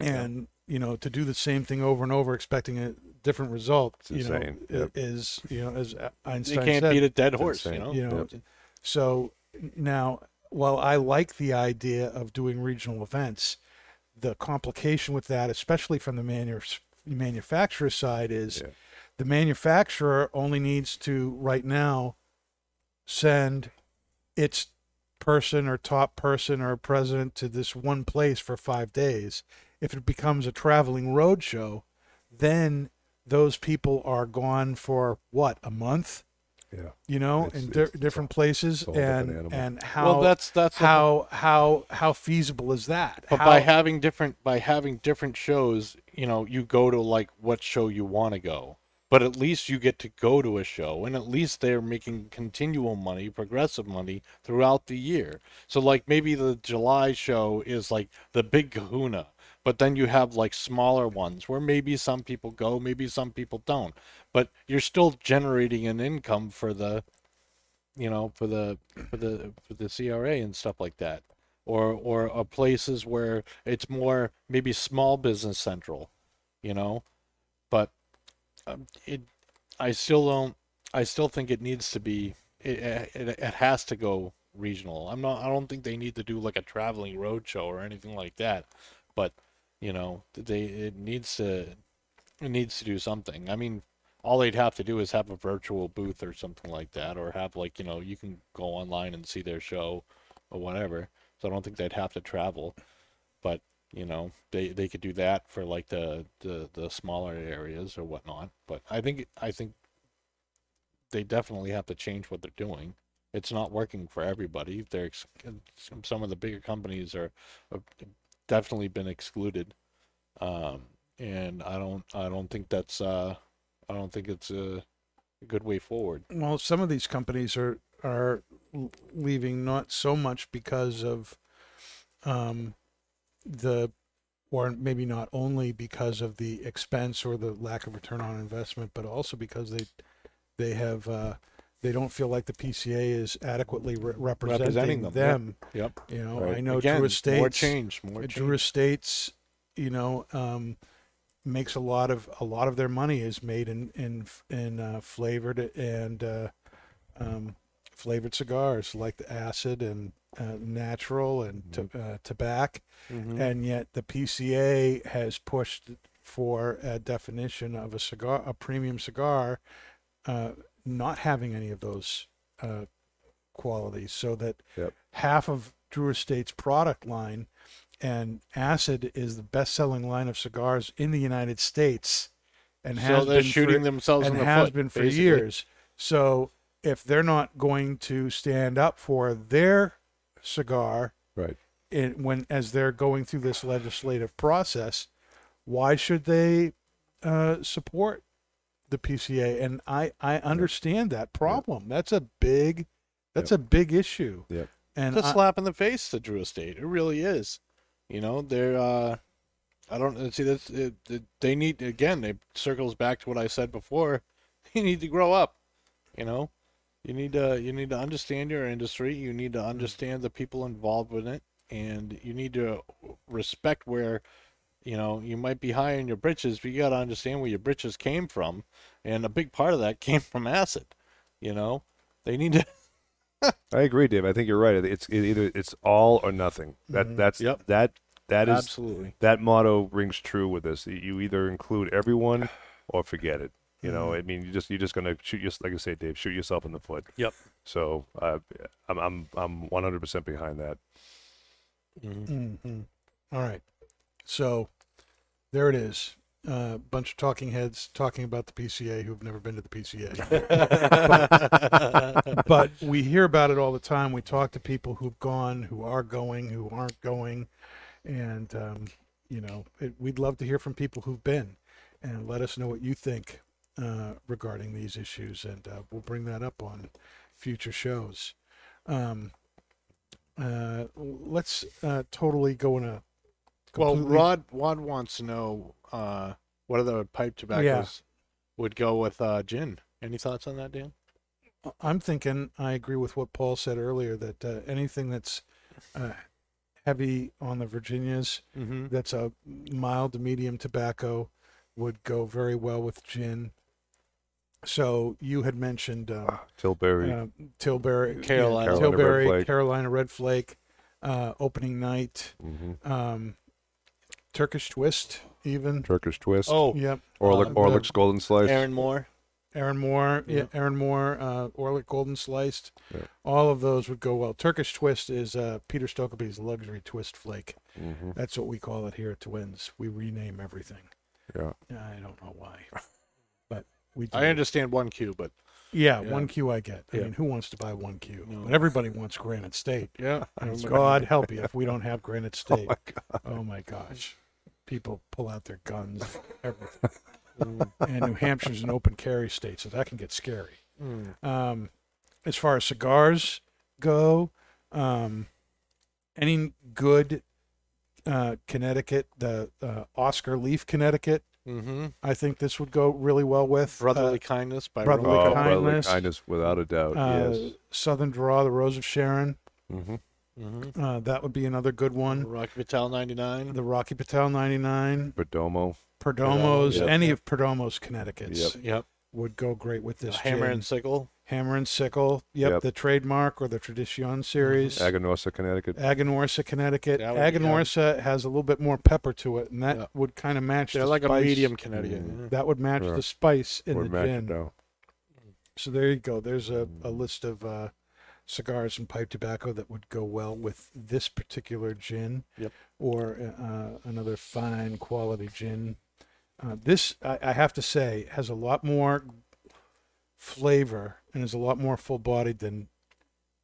B: and you know to do the same thing over and over expecting a different result
D: It's
B: you know
D: insane.
B: i-
D: Yep.
B: is you know as Einstein You
C: can't
B: said
C: beat a dead horse, you know.
B: you know
D: Yep.
B: so now while i like the idea of doing regional events the complication with that especially from the manu- manufacturer side is
D: Yeah.
B: the manufacturer only needs to right now send its person or top person or president to this one place for five days. If it becomes a traveling road show, then those people are gone for what a month,
D: Yeah.
B: you know,
D: It's-
B: in di- different places,
D: a whole different
B: and and how
C: well, that's that's the-
B: how how how feasible is that?
C: But
B: How-
C: by having different by having different shows, you know, you go to like what show you want to go. But at least you get to go to a show, and at least they're making continual money, progressive money throughout the year. So like maybe the July show is like the big Kahuna, but then you have like smaller ones where maybe some people go, maybe some people don't. But you're still generating an income for the, you know, for the for the for the CRA and stuff like that or or uh, places where it's more maybe small business central, you know, but um, it I still don't I still think it needs to be it, it it has to go regional. I'm not I don't think they need to do like a traveling road show or anything like that, but you know they it needs to it needs to do something. I mean. All they'd have to do is have a virtual booth or something like that, or have like you know you can go online and see their show, or whatever. So I don't think they'd have to travel, but you know they they could do that for like the the the smaller areas or whatnot. But I think I think they definitely have to change what they're doing. It's not working for everybody. They're some- of the bigger companies are have definitely been excluded, um, and I don't I don't think that's uh I don't think it's a good way forward.
B: well, some of these companies are are leaving not so much because of um, the or maybe not only because of the expense or the lack of return on investment, but also because they they have uh, they don't feel like the PCA is adequately re- representing,
C: Representing them,
B: them.
C: Yep.
B: You know,
D: Right.
B: I know
C: Again,
B: Drew Estates.
C: more change, more change.
B: Drew Estates, you know, um, makes a lot of a lot of their money is made in in in uh, flavored and uh, um, flavored cigars like the acid and uh, natural and to, uh, tobacco,
C: Mhm.
B: and yet the PCA has pushed for a definition of a cigar, a premium cigar, uh, not having any of those uh, qualities, so that
D: Yep.
B: half of Drew Estate's product line and Acid is the best-selling line of cigars in the United States, and
C: so
B: has been
C: shooting
B: for,
C: themselves
B: and
C: in the
B: has
C: foot,
B: been for
C: basically.
B: years. So if they're not going to stand up for their cigar
D: Right.
B: in, when as they're going through this legislative process, why should they uh, support the PCA? And I I understand that problem. That's a big that's a big issue.
D: Yep.
B: And
C: It's a
B: I-
C: slap in the face to Drew Estate. It really is. You know, they're. uh I don't see this. It, it, they need again. It circles back to what I said before. You need to grow up. You know, you need to you need to understand your industry. You need to understand the people involved with it, and you need to respect where. You know, you might be high in your britches, but you got to understand where your britches came from, and a big part of that came from acid. You know, they need to
D: I agree, Dave. I think you're right. It's it either it's all or nothing. That
B: Mhm.
D: that's
C: Yep.
D: that that is
C: Absolutely.
D: that motto rings true with this. You either include everyone or forget it. You know,
B: Mhm.
D: I mean, you just you're just gonna shoot your like I say, Dave, shoot yourself in the foot.
C: Yep.
D: So uh, I'm I'm I'm 100 percent behind that.
C: Mhm.
B: hmm All right. So there it is. A uh, bunch of talking heads talking about the PCA who've never been to the PCA. but we hear about it all the time. We talk to people who've gone, who are going, who aren't going, and um, you know, it, we'd love to hear from people who've been, and let us know what you think uh, regarding these issues, and uh, we'll bring that up on future shows. Um, uh, let's uh, totally go in a.
C: Well, Rod Rod wants to know uh, what other pipe tobaccos would go with uh, gin. Any thoughts on that, Dan?
B: I'm thinking I agree with what Paul said earlier that uh, anything that's uh, heavy on the Virginias,
C: Mm-hmm.
B: that's a mild to medium tobacco, would go very well with gin. So you had mentioned uh,
D: Tilbury.
B: uh, Tilbury,
C: Carolina.
D: Carolina
B: Tilbury,
D: Flake.
B: Carolina Red Flake, uh, opening night,
D: hmm
B: um, Turkish twist, even.
D: Turkish twist.
C: Oh,
B: Yep.
D: Orlik,
B: uh,
D: Orlik's golden slice.
C: Erinmore.
B: Aaron Moore, yeah,
C: Yeah.
B: Erinmore, uh, Orlick Golden Sliced.
D: Yeah.
B: All of those would go well. Turkish Twist is uh, Peter Stokkebye's luxury twist flake.
D: hmm
B: That's what we call it here at Twins. We rename everything.
D: Yeah.
B: I don't know why, but we. Do.
C: I understand one Q, but
B: Yeah,
C: Yeah.
B: one Q I get. I
C: Yeah.
B: mean, who wants to buy one Q?
C: No.
B: But everybody wants Granite State.
C: yeah,
B: God help you if we don't have Granite
D: Oh
B: State.
D: my God.
B: Oh my gosh, people pull out their guns, everything. And New Hampshire's an open carry state, so that can get scary.
C: mm.
B: Um, as far as cigars go, um, any good uh, Connecticut, the uh, Oscar Leaf Connecticut,
C: Mm-hmm.
B: I think this would go really well with.
C: Brotherly kindness by
B: Brotherly
D: Oh,
B: Kindness.
D: brotherly kindness, without a doubt.
B: uh,
D: yes.
B: Southern Draw, the Rose of Sharon.
D: hmm
C: mm-hmm.
B: Uh, that would be another good one.
C: Rocky Patel 99.
B: The Rocky Patel 99,
D: Perdomo.
B: Perdomo's,
D: Yep.
B: any of Perdomo's Connecticut's
D: Yep.
C: Yep.
B: would go great with this.
C: Hammer
B: gin.
C: and sickle.
B: Hammer and Sickle. Yep,
D: Yep.
B: the trademark or the Tradition series.
D: Aganorsa, Connecticut.
B: Aganorsa, Connecticut.
C: That would be- yeah.
B: Has a little bit more pepper to it, and that
C: Yeah.
B: would kind of match.
C: They're
B: the
C: like a medium Connecticut.
D: Mm.
C: yeah.
B: That would match
D: Sure.
B: the spice in
D: Would
B: the
D: match
B: gin.
D: down.
B: So there you go. There's a, a list of uh, cigars and pipe tobacco that would go well with this particular gin,
C: Yep.
B: or uh, another fine quality gin. Uh, this, I, I have to say, has a lot more flavor and is a lot more full bodied than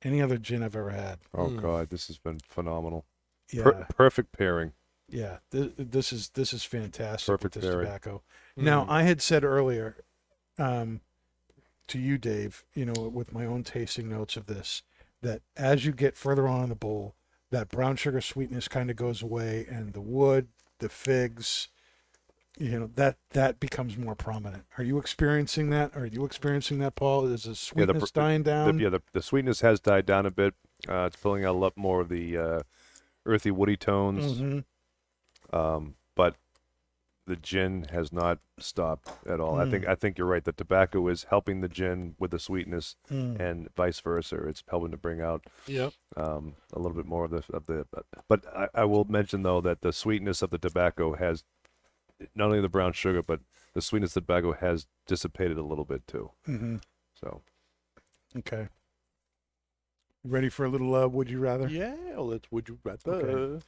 B: any other gin I've ever had.
D: Oh
C: Mm.
D: God, this has been phenomenal.
B: Yeah,
D: Per- perfect pairing.
B: yeah. This, this is this is fantastic
D: Perfect
B: with this
D: pairing.
B: tobacco. Now,
C: Mm.
B: I had said earlier um, to you, Dave, you know, with my own tasting notes of this, that as you get further on in the bowl, that brown sugar sweetness kind of goes away, and the wood, the figs, you know, that that becomes more prominent. Are you experiencing that? Are you experiencing that, Paul? Is the
D: Yeah, the
B: sweetness dying
D: The,
B: down?
D: yeah, the, the sweetness has died down a bit. Uh, it's pulling out a lot more of the uh, earthy, woody tones.
B: Mhm.
D: Um, the gin has not stopped at all. I
B: Mm.
D: think I think you're right. The tobacco is helping the gin with the sweetness,
B: Mm.
D: and vice versa. It's helping to bring out
C: Yep.
D: um, a little bit more of the of the. But I, I will mention though that the sweetness of the tobacco has not only the brown sugar, but the sweetness of the tobacco has dissipated a little bit too.
B: Mhm.
D: So
B: Okay. Ready for a little uh, would you rather?
C: Yeah. Let's. Would you rather?
B: Okay.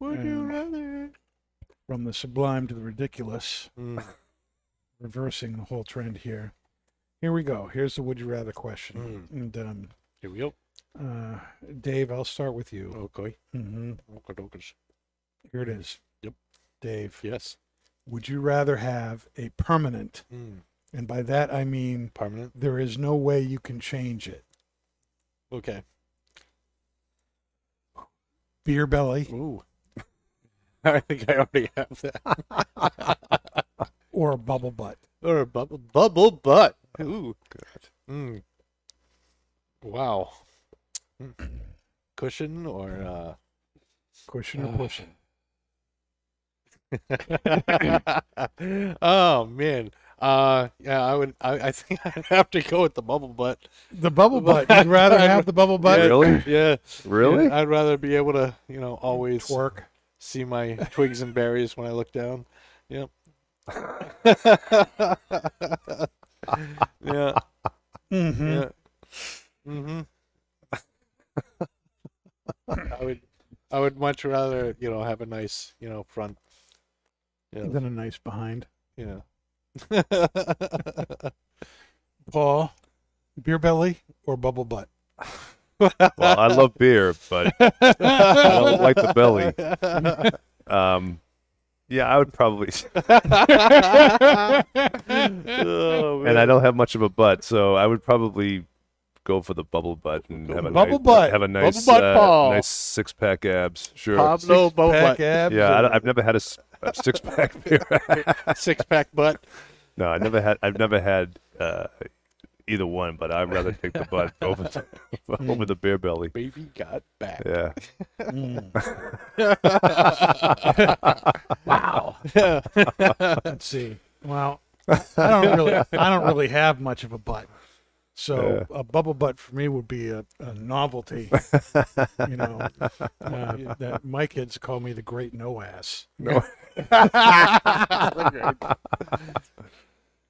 C: Would you
B: Um,
C: rather?
B: From the sublime to the ridiculous.
C: Mm.
B: reversing the whole trend here. Here we go. Here's the would you rather question.
C: Mm.
B: And um,
C: Here we go.
B: uh, Dave, I'll start with you.
C: Okay. Mm-hmm.
B: Here it is.
C: Yep.
B: Dave,
C: Yes.
B: would you rather have a permanent,
C: Mm.
B: and by that I mean
C: Permanent.
B: there is no way you can change it,
C: Okay.
B: beer belly
C: Ooh. I think I already have that.
B: or a bubble butt?
C: or a bubble bubble butt. Ooh. Mm. Wow. Cushion or uh
B: Cushion or pushing?
C: oh man, Uh, yeah, I would. I, I think I'd have to go with the bubble butt.
B: The bubble butt. You'd rather have the bubble butt?
C: Yeah,
D: Really?
C: Yeah.
D: Really?
C: Yeah, I'd rather be able to, you know, always
B: Twerk.
C: See my twigs and berries when I look down. Yep. yeah.
B: Mm-hmm.
C: Yeah. Mm-hmm. I would. I would much rather, you know, have a nice, you know, front. Yeah.
B: Then a nice behind.
C: Yeah.
B: Paul, beer belly or bubble butt?
D: Well, I love beer, but I don't like the belly. Um, yeah, I would probably.
C: oh,
D: and I don't have much of a butt, so I would probably go for the bubble butt and have a
B: Bubble
D: nice,
B: butt.
D: have a nice,
C: Bubble butt
D: uh, nice six pack abs. Sure.
C: Pablo
B: Pack
C: Boba
B: abs
D: Yeah,
B: or-
D: I, have never had a six pack beer.
C: six pack butt.
D: no, I never had. I've never had uh, either one, but I'd rather take the butt over the, over the beer belly.
C: Baby got back.
D: Yeah.
B: wow. Let's see. Well, I don't really, I don't really have much of a butt, so a bubble butt for me would be a, a novelty. you know, uh, that my kids call me the Great No Ass.
D: No.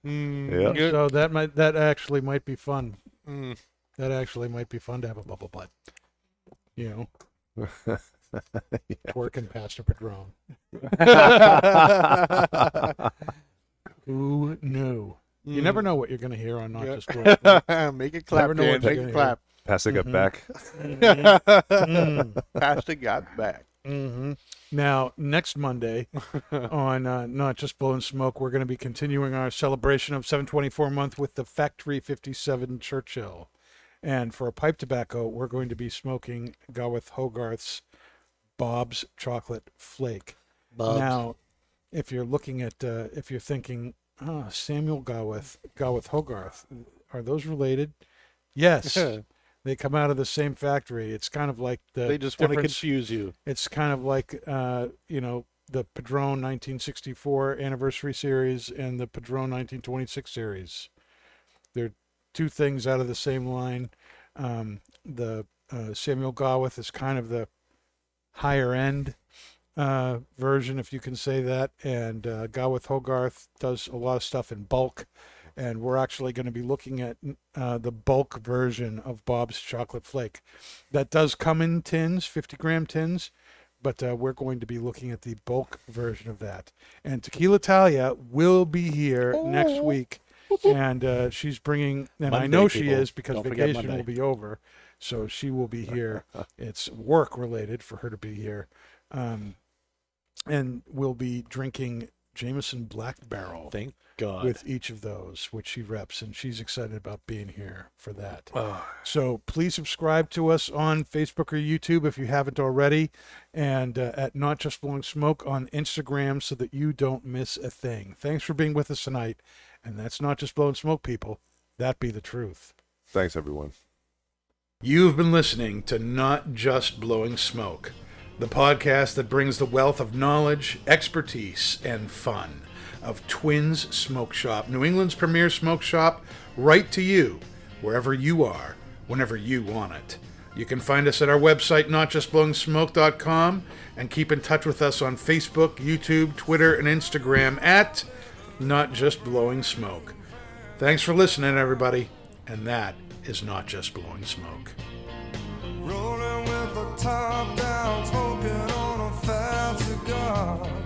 C: Mm,
D: Yeah.
B: So that might, that actually might be fun.
C: Mm.
B: That actually might be fun to have a bubble butt. You know, twerking Pastor Padron. Who knew? You
C: Mm.
B: never know what you're going to hear on Not
C: Yeah.
B: Just Twerk.
C: Make it clap,
B: Never know
C: Dan. Make
B: gonna
C: it clap.
D: Passing it
B: Mhm.
D: back.
B: mm
C: Pastor got back.
B: Hmm Now, next Monday on uh, Not Just Blowing Smoke, we're going to be continuing our celebration of 724 month with the Factory 57 Churchill. And for a pipe tobacco, we're going to be smoking Gawith Hoggarth's Bob's Chocolate Flake. Now, if you're looking at, uh, if you're thinking, ah, Samuel Gawith, Gawith Hoggarth, are those related? Yes. they come out of the same factory. It's kind of like the
C: they just want to confuse you.
B: it's kind of like uh, you know the Padron 1964 anniversary series and the Padron 1926 series. They're two things out of the same line. Um, the uh, Samuel Gawith is kind of the higher end uh, version, if you can say that, and uh, Gawith Hoggarth does a lot of stuff in bulk. And we're actually going to be looking at uh, the bulk version of Bob's Chocolate Flake. That does come in tins, 50 gram tins, but uh, we're going to be looking at the bulk version of that. And Tequila Talia will be here next week, and uh, she's bringing, and I
C: Monday,
B: know she is because
C: Don't
B: vacation will be over, so she will be here. it's work related for her to be here, um, and we'll be drinking Jameson Black Barrel
C: Thank God.
B: with each of those, which she reps, and she's excited about being here for that.
C: Oh,
B: So please subscribe to us on Facebook or YouTube if you haven't already, and uh, at Not Just Blowing Smoke on Instagram so that you don't miss a thing. Thanks for being with us tonight, and that's Not Just Blowing Smoke, people. That be the truth.
D: Thanks, everyone.
B: You've been listening to Not Just Blowing Smoke, the podcast that brings the wealth of knowledge, expertise, and fun of Twins Smoke Shop, New England's premier smoke shop, right to you, wherever you are, whenever you want it. You can find us at our website, notjustblowingsmoke.com, and keep in touch with us on Facebook, YouTube, Twitter, and Instagram at Not Just Blowing Smoke. Thanks for listening, everybody, and that is Not Just Blowing Smoke.
A: Rolling with the top down, smoking on a fat cigar.